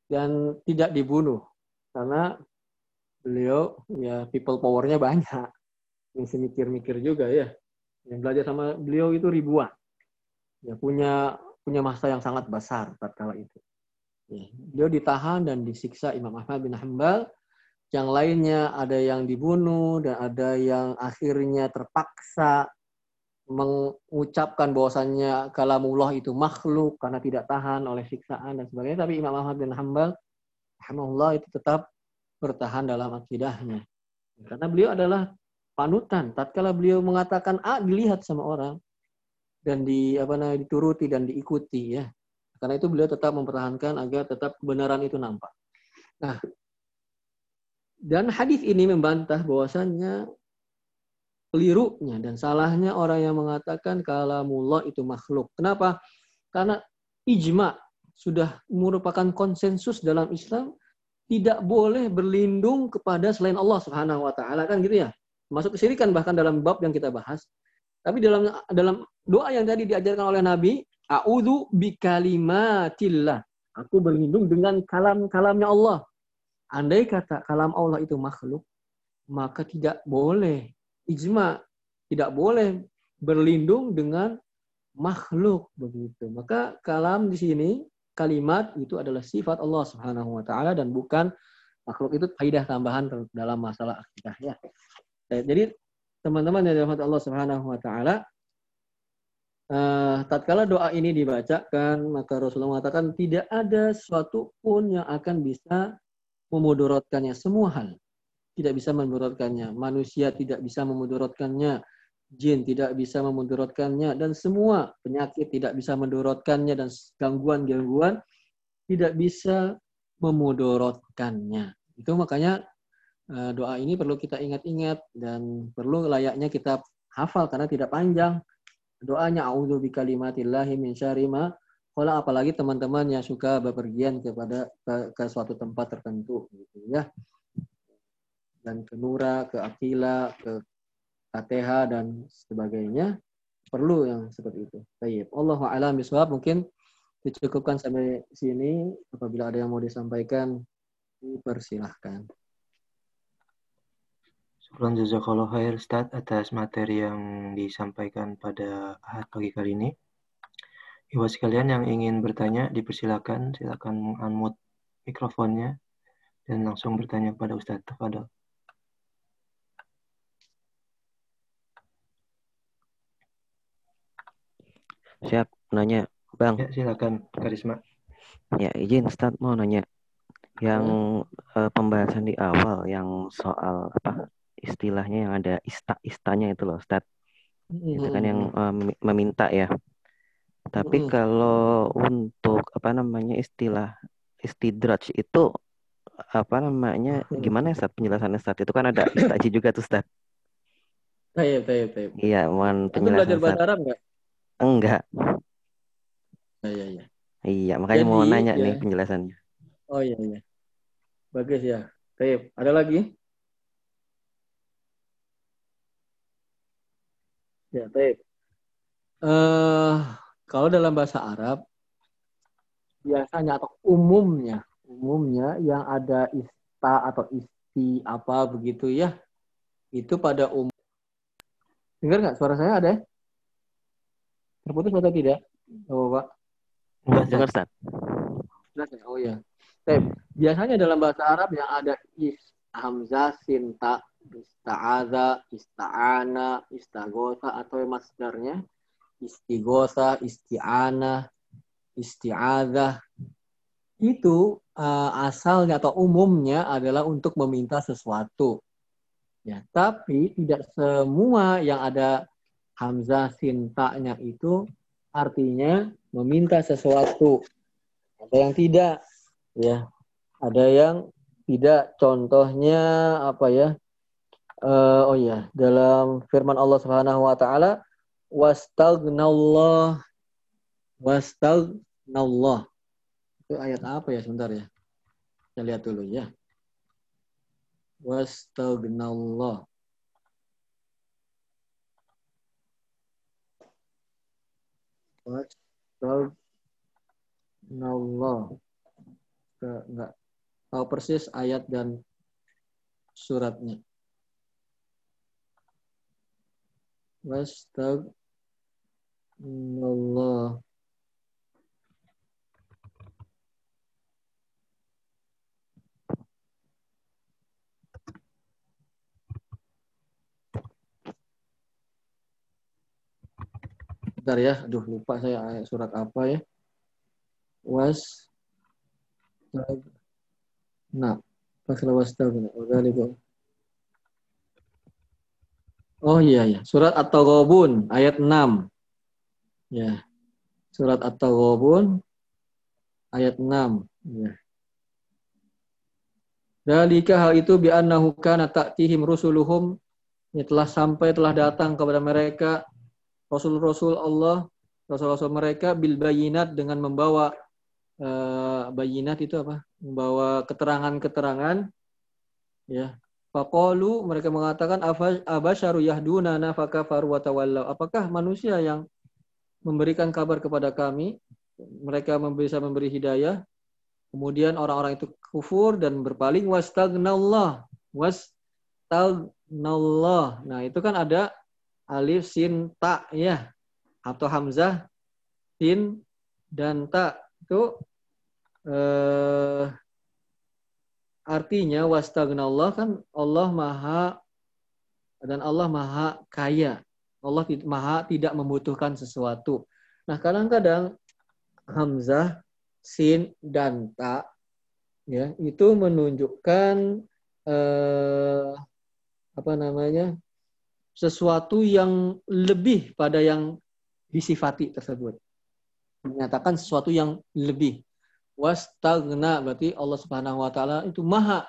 Speaker 1: Dan tidak dibunuh karena beliau ya people powernya banyak. Yang mikir-mikir juga ya. Yang belajar sama beliau itu ribuan. Ya punya punya masa yang sangat besar tatkala itu. Ya, beliau ditahan dan disiksa Imam Ahmad bin Hambal. Yang lainnya ada yang dibunuh dan ada yang akhirnya terpaksa mengucapkan bahwasannya kalamullah itu makhluk karena tidak tahan oleh siksaan dan sebagainya. Tapi Imam Ahmad bin Hambal, Alhamdulillah itu tetap bertahan dalam akidahnya. Karena beliau adalah panutan. Tatkala beliau mengatakan A dilihat sama orang, dan di apa namanya dituruti dan diikuti ya. Karena itu beliau tetap mempertahankan agar tetap kebenaran itu nampak. Nah, dan hadis ini membantah bahwasannya kelirunya dan salahnya orang yang mengatakan kalamullah itu makhluk. Kenapa? Karena ijma sudah merupakan konsensus dalam Islam tidak boleh berlindung kepada selain Allah Subhanahu wa taala kan gitu ya. Masuk kesirikan bahkan dalam bab yang kita bahas tapi dalam dalam doa yang tadi diajarkan oleh Nabi, A'udhu bikalimatillah. Aku berlindung dengan kalam-kalamnya Allah. Andai kata kalam Allah itu makhluk, maka tidak boleh ijma, tidak boleh berlindung dengan makhluk begitu. Maka kalam di sini kalimat itu adalah sifat Allah Subhanahu wa taala dan bukan makhluk itu faidah tambahan dalam masalah akidah ya. Jadi teman-teman yang dirahmati Allah Subhanahu wa taala uh, tatkala doa ini dibacakan maka Rasulullah mengatakan tidak ada sesuatu pun yang akan bisa memudaratkannya semua hal tidak bisa memudaratkannya manusia tidak bisa memudaratkannya jin tidak bisa memudaratkannya dan semua penyakit tidak bisa memudaratkannya dan gangguan-gangguan tidak bisa memudaratkannya itu makanya Eh, doa ini perlu kita ingat-ingat dan perlu layaknya kita hafal karena tidak panjang. Doanya a'udzu bikalimatillahi min syarri ma kalau apalagi teman-teman yang suka bepergian kepada ke, ke suatu tempat tertentu gitu ya. Dan ke Nura, ke Akila, ke KTH dan sebagainya perlu yang seperti itu. Baik. Allah a'lam bishawab mungkin dicukupkan sampai sini apabila ada yang mau disampaikan dipersilahkan.
Speaker 2: Syukran jazakallah khair Ustaz atas materi yang disampaikan pada pagi kali ini. Ibu sekalian yang ingin bertanya dipersilakan, silakan unmute mikrofonnya dan langsung bertanya kepada Ustaz. Tafadhol.
Speaker 3: Siap, nanya. Bang.
Speaker 2: Ya, silakan Karisma.
Speaker 3: Ya, izin Ustaz mau nanya. Yang uh, pembahasan di awal yang soal apa istilahnya yang ada ista-istanya itu loh Ustaz. Hmm. Itu kan yang uh, meminta ya. Tapi hmm. kalau untuk apa namanya istilah istidraj itu apa namanya gimana ya Ustaz penjelasannya Ustaz? Itu kan ada istaji juga tuh Ustaz.
Speaker 1: Iya, iya, iya.
Speaker 3: Iya, mohon penjelasan.
Speaker 1: belajar bahasa Arab enggak?
Speaker 3: Enggak.
Speaker 1: Iya, iya, iya.
Speaker 3: Iya, makanya Jadi, mau nanya ya. nih penjelasannya.
Speaker 1: Oh iya, iya. Bagus ya. Baik, ada lagi? Ya, baik. Uh, kalau dalam bahasa Arab biasanya atau umumnya, umumnya yang ada ista atau isti apa begitu ya. Itu pada umum. Dengar nggak suara saya ada? Terputus atau tidak? Oh, Pak.
Speaker 3: Enggak dengar, Ustaz.
Speaker 1: Oh ya. Biasanya dalam bahasa Arab yang ada is, hamzah, sinta, ista'adha, ista'ana, istagosa atau masdarnya istigosa, isti'ana, isti'adah itu uh, asalnya atau umumnya adalah untuk meminta sesuatu. Ya, tapi tidak semua yang ada hamzah sintaknya itu artinya meminta sesuatu. Ada yang tidak, ya. Ada yang tidak. Contohnya apa ya? Uh, oh ya, dalam firman Allah Subhanahu wa taala, "Wastagnallah wastagnallah." Itu ayat apa ya sebentar ya? Kita lihat dulu ya. Wastagnallah. Wastagnallah. Enggak tahu persis ayat dan suratnya. Wastagnallah. Bentar ya, aduh lupa saya ayat surat apa ya. Was Nah, pasal wastagna. Oh iya ya, surat At-Taghabun ayat 6. Ya. Surat At-Taghabun ayat 6. Ya. Dalika hal itu bi annahu kana ta'tihim rusuluhum telah sampai telah datang kepada mereka Rasul-Rasul Allah, Rasul-Rasul mereka bil bayinat dengan membawa uh, bayinat itu apa? Membawa keterangan-keterangan ya. Faqalu mereka mengatakan abasyaru yahduna nafaka wa tawallaw. Apakah manusia yang memberikan kabar kepada kami? Mereka bisa memberi hidayah. Kemudian orang-orang itu kufur dan berpaling wastagnallah. Wastagnallah. Nah, itu kan ada alif sin ta ya atau hamzah sin dan ta. Itu eh, artinya wastagnallah kan Allah maha dan Allah maha kaya. Allah maha tidak membutuhkan sesuatu. Nah kadang-kadang hamzah sin dan ta ya itu menunjukkan eh, apa namanya sesuatu yang lebih pada yang disifati tersebut. Menyatakan sesuatu yang lebih. Wastagna berarti Allah Subhanahu wa taala itu maha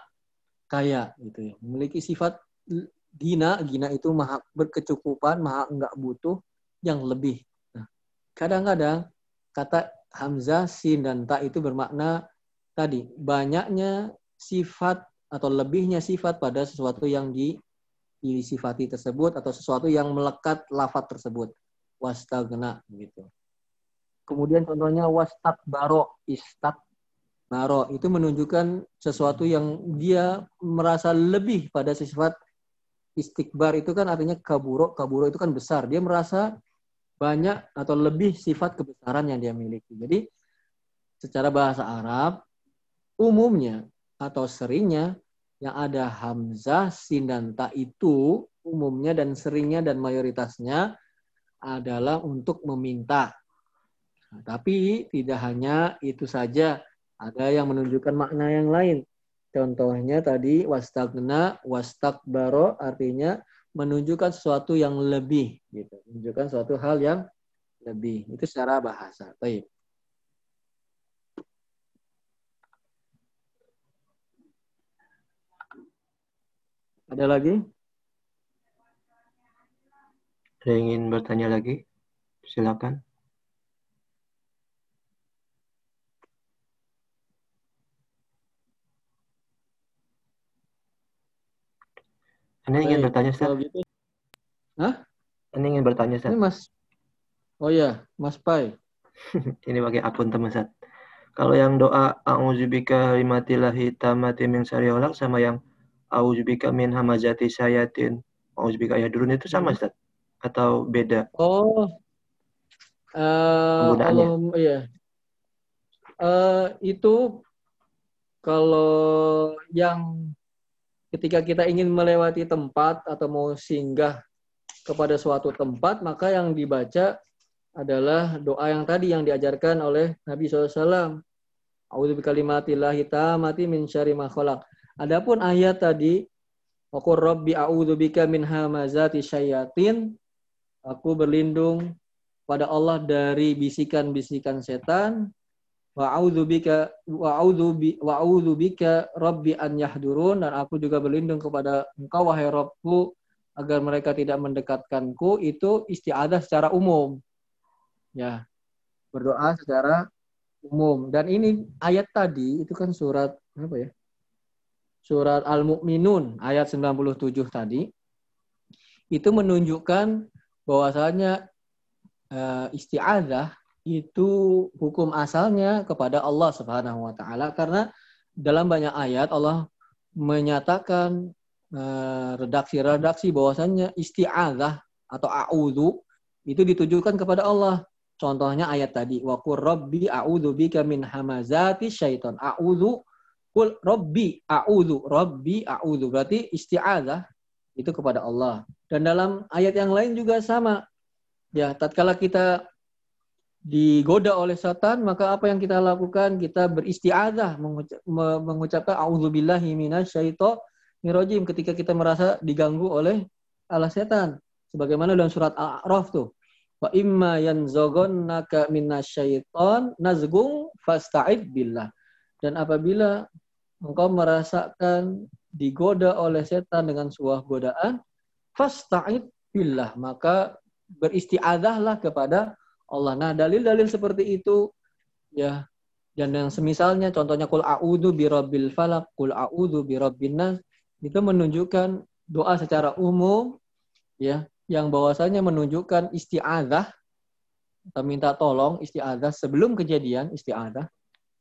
Speaker 1: kaya gitu ya. Memiliki sifat gina, gina itu maha berkecukupan, maha enggak butuh yang lebih. Nah, kadang-kadang kata hamzah, sin dan ta itu bermakna tadi banyaknya sifat atau lebihnya sifat pada sesuatu yang di disifati tersebut atau sesuatu yang melekat lafat tersebut. Wastagna gitu. Kemudian contohnya wastakbaro, istakbaro itu menunjukkan sesuatu yang dia merasa lebih pada sifat istikbar itu kan artinya kaburo, kaburo itu kan besar. Dia merasa banyak atau lebih sifat kebesaran yang dia miliki. Jadi secara bahasa Arab umumnya atau seringnya yang ada hamzah, sin dan ta itu umumnya dan seringnya dan mayoritasnya adalah untuk meminta. Nah, tapi tidak hanya itu saja, ada yang menunjukkan makna yang lain. Contohnya tadi wastagna, wastakbaro artinya menunjukkan sesuatu yang lebih gitu. Menunjukkan suatu hal yang lebih. Itu secara bahasa. Baik. Ada lagi?
Speaker 2: Yang ingin bertanya lagi? Silakan. Anda ingin bertanya, Ustaz? Gitu.
Speaker 1: Hah?
Speaker 2: Anda ingin bertanya, Ustaz?
Speaker 1: Ini Mas. Oh ya, Mas Pai.
Speaker 2: Ini pakai akun teman, Ustaz. Kalau yang doa a'udzubika limatillahi tamati min syarri sama yang auzubika min hamazati syayatin, auzubika yahdurun itu sama Ustaz? Atau beda?
Speaker 1: Oh, uh, Allah, iya. Uh, itu kalau yang ketika kita ingin melewati tempat atau mau singgah kepada suatu tempat, maka yang dibaca adalah doa yang tadi yang diajarkan oleh Nabi SAW. A'udzu bikalimatillahi tamati min syarri ma khalaq. Adapun ayat tadi, Aku Rabbi a'udzu bika min hamazati syayatin. Aku berlindung pada Allah dari bisikan-bisikan setan. Wa bika wa bi wa bika rabbi an yahdurun dan aku juga berlindung kepada engkau wahai Rabbku agar mereka tidak mendekatkanku. Itu istiadah secara umum. Ya berdoa secara umum. Dan ini ayat tadi itu kan surat apa ya surat Al-Mu'minun ayat 97 tadi itu menunjukkan bahwasanya uh, istiadah itu hukum asalnya kepada Allah Subhanahu wa taala karena dalam banyak ayat Allah menyatakan eh, redaksi-redaksi bahwasannya isti'adzah atau a'udzu itu ditujukan kepada Allah. Contohnya ayat tadi, wa qur rabbi a'udzu bika min hamazati syaiton. A'udzu qul rabbi a'udzu rabbi a'udzu berarti isti'adzah itu kepada Allah. Dan dalam ayat yang lain juga sama. Ya, tatkala kita digoda oleh setan, maka apa yang kita lakukan? Kita beristiadah mengucap, mengucapkan auzubillahi minasyaitonirrajim ketika kita merasa diganggu oleh Allah setan. Sebagaimana dalam surat Al-A'raf tuh. Wa imma yanzagonnaka minasyaiton nazgung fasta'id billah. Dan apabila engkau merasakan digoda oleh setan dengan sebuah godaan, fasta'id billah, maka beristiadahlah kepada Allah. Nah, dalil-dalil seperti itu ya dan yang semisalnya contohnya kul a'udzu birabbil falaq, kul a'udzu birabbin itu menunjukkan doa secara umum ya yang bahwasanya menunjukkan isti'adzah atau minta tolong isti'adzah sebelum kejadian isti'adzah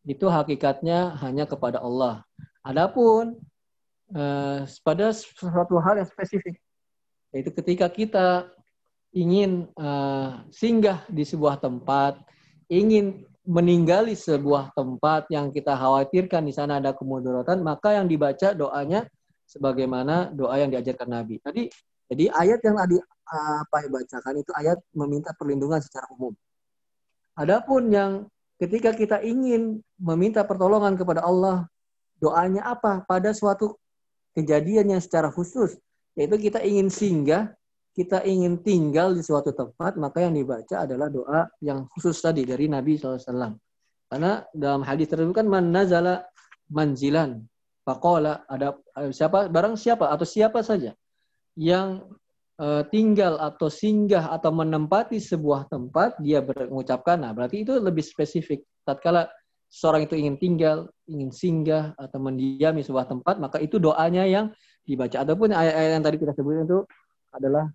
Speaker 1: itu hakikatnya hanya kepada Allah. Adapun eh, pada suatu hal yang spesifik yaitu ketika kita ingin uh, singgah di sebuah tempat, ingin meninggali sebuah tempat yang kita khawatirkan di sana ada kemudaratan, maka yang dibaca doanya sebagaimana doa yang diajarkan Nabi. Tadi jadi ayat yang tadi apa yang bacakan itu ayat meminta perlindungan secara umum. Adapun yang ketika kita ingin meminta pertolongan kepada Allah, doanya apa? Pada suatu kejadian yang secara khusus, yaitu kita ingin singgah kita ingin tinggal di suatu tempat, maka yang dibaca adalah doa yang khusus tadi dari Nabi SAW. Karena dalam hadis tersebut kan man nazala manzilan. Faqala ada eh, siapa barang siapa atau siapa saja yang tinggal atau singgah atau menempati sebuah tempat dia mengucapkan nah berarti itu lebih spesifik. Tatkala seorang itu ingin tinggal, ingin singgah atau mendiami sebuah tempat maka itu doanya yang dibaca. Adapun ayat-ayat yang tadi kita sebutkan itu adalah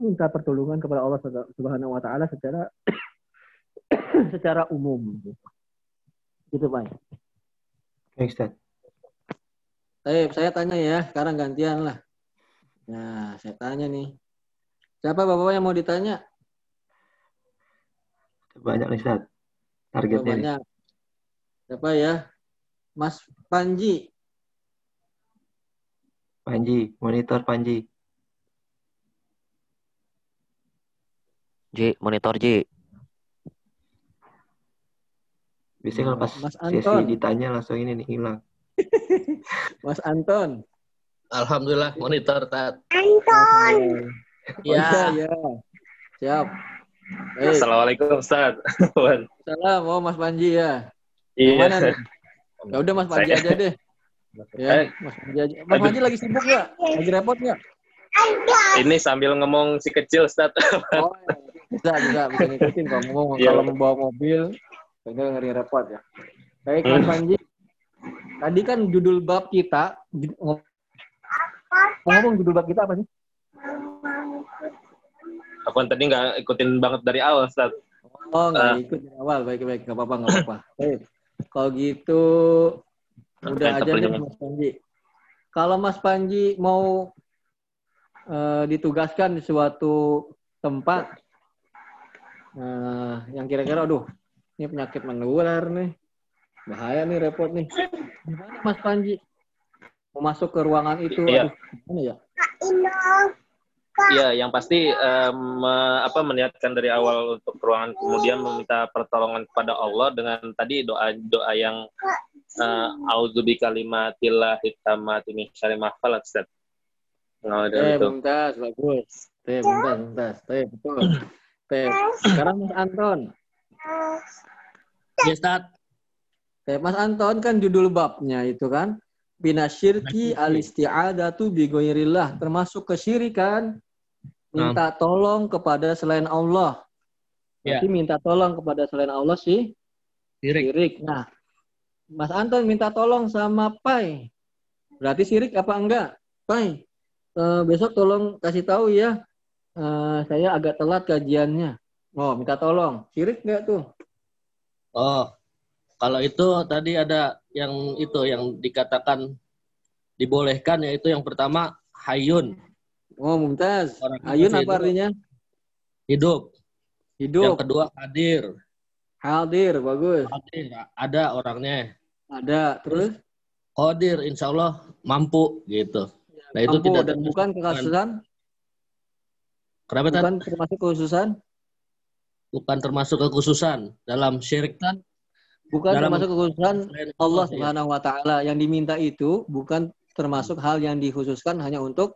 Speaker 1: minta pertolongan kepada Allah Subhanahu wa taala secara secara umum. Gitu, Pak.
Speaker 2: Baik, Ustaz.
Speaker 1: Baik, saya tanya ya, sekarang gantian lah. Nah, saya tanya nih. Siapa Bapak yang mau ditanya?
Speaker 2: Banyak nih, Ustaz. Targetnya. Banyak.
Speaker 1: Siapa ya? Mas Panji.
Speaker 2: Panji, monitor Panji.
Speaker 3: J, monitor J.
Speaker 2: Biasanya kalau pas Mas sesi ditanya langsung ini nih hilang.
Speaker 1: Mas Anton.
Speaker 4: Alhamdulillah monitor tat.
Speaker 1: Anton. Ya. ya. Siap.
Speaker 4: Baik. Assalamualaikum Ustaz.
Speaker 1: Salam, oh Mas Panji ya.
Speaker 4: Iya. Mana nih?
Speaker 1: Ya udah Mas Panji aja deh. Ya, eh. Mas Panji aja. Mas Panji lagi sibuk nggak? Lagi repot nggak?
Speaker 4: Ini sambil ngomong si kecil, Ustaz. Oh,
Speaker 1: iya bisa bisa bisa ngikutin kalau mau yeah. kalau membawa mobil itu ngeri repot ya baik Mas hmm. Panji tadi kan judul bab kita ngomong judul bab kita apa sih
Speaker 4: aku kan tadi nggak ikutin banget dari awal Ustaz.
Speaker 1: Oh nggak uh, ikut dari awal. Baik baik. Nggak apa-apa nggak apa-apa. Kalau gitu udah aja deh Mas Panji. Kalau Mas Panji mau uh, ditugaskan di suatu tempat uh, yang kira-kira, aduh, ini penyakit menular nih, bahaya nih, repot nih. Gimana Mas Panji? Mau masuk ke ruangan itu,
Speaker 4: iya.
Speaker 1: aduh, gimana ya?
Speaker 4: Iya, yang pasti um, apa meniatkan dari awal untuk ruangan kemudian meminta pertolongan kepada Allah dengan tadi doa doa yang uh, auzubi kalimatillah hitamati min syarri ma khalaq Ustaz.
Speaker 1: Nah, eh, itu. Mumtaz, bagus. Teh, mumtaz, mumtaz. Teh, betul. Teh. Sekarang Mas Anton.
Speaker 5: Ya, Ustaz.
Speaker 1: Teh, Mas Anton kan judul babnya itu kan Binasyirki al-isti'adatu bi termasuk kesyirikan minta tolong kepada selain Allah. Ya. Berarti minta tolong kepada selain Allah sih
Speaker 5: sirik.
Speaker 1: sirik. Nah, Mas Anton minta tolong sama Pai. Berarti sirik apa enggak? Pai, uh, besok tolong kasih tahu ya. Uh, saya agak telat kajiannya. Oh, minta tolong. Sirik enggak tuh?
Speaker 5: Oh, kalau itu tadi ada yang itu yang dikatakan dibolehkan yaitu yang pertama hayun
Speaker 1: Oh, Mumtaz. Orang Ayun apa hidup. artinya?
Speaker 5: Hidup.
Speaker 1: Hidup.
Speaker 5: Yang kedua hadir.
Speaker 1: Hadir, bagus.
Speaker 5: Hadir, ada orangnya.
Speaker 1: Ada, terus?
Speaker 5: Kodir, insya Allah mampu gitu.
Speaker 1: Nah mampu, itu tidak dan bukan kekhususan.
Speaker 5: Kenapa
Speaker 1: bukan termasuk kekhususan?
Speaker 5: Bukan termasuk kekhususan dalam syirik. Bukan,
Speaker 1: bukan dalam termasuk kekhususan Allah Subhanahu Wa Taala yang diminta itu bukan termasuk hal yang dikhususkan hanya untuk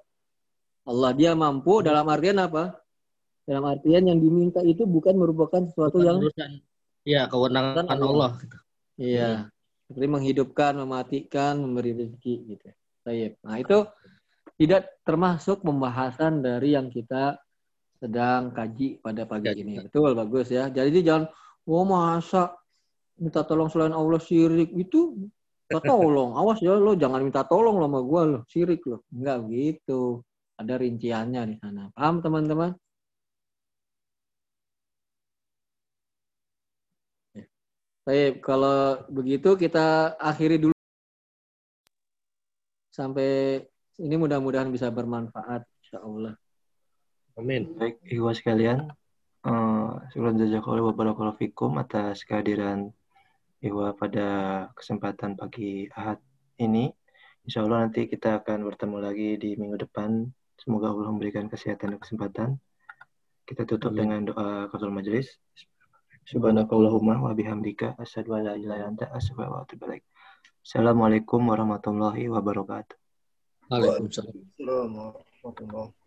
Speaker 1: Allah dia mampu dalam artian apa? Dalam artian yang diminta itu bukan merupakan sesuatu bukan yang
Speaker 5: Iya, kewenangan Allah. Allah.
Speaker 1: Iya. Seperti menghidupkan, mematikan, memberi rezeki gitu. Baik. Nah, itu tidak termasuk pembahasan dari yang kita sedang kaji pada pagi ya, ini. Betul, bagus ya. Jadi jangan, oh masa minta tolong selain Allah syirik itu minta tolong. Awas ya lo jangan minta tolong sama gue lo syirik lo. Enggak gitu. Ada rinciannya di sana. Paham teman-teman? Baik, kalau begitu kita akhiri dulu sampai ini mudah-mudahan bisa bermanfaat, insya Allah.
Speaker 2: Amin. Baik, ikhwan sekalian, uh, syukur jazakallahu wabarakatuh fikum atas kehadiran Iwa pada kesempatan pagi Ahad ini. Insya Allah nanti kita akan bertemu lagi di minggu depan Semoga Allah memberikan kesehatan dan kesempatan. Kita tutup Amin. dengan doa kafir majelis. Subhanakallahumma wa bihamdika asyhadu an la ilaha illa anta astaghfiruka wa atubu ilaik. Assalamualaikum warahmatullahi wabarakatuh.
Speaker 5: Waalaikumsalam warahmatullahi wabarakatuh.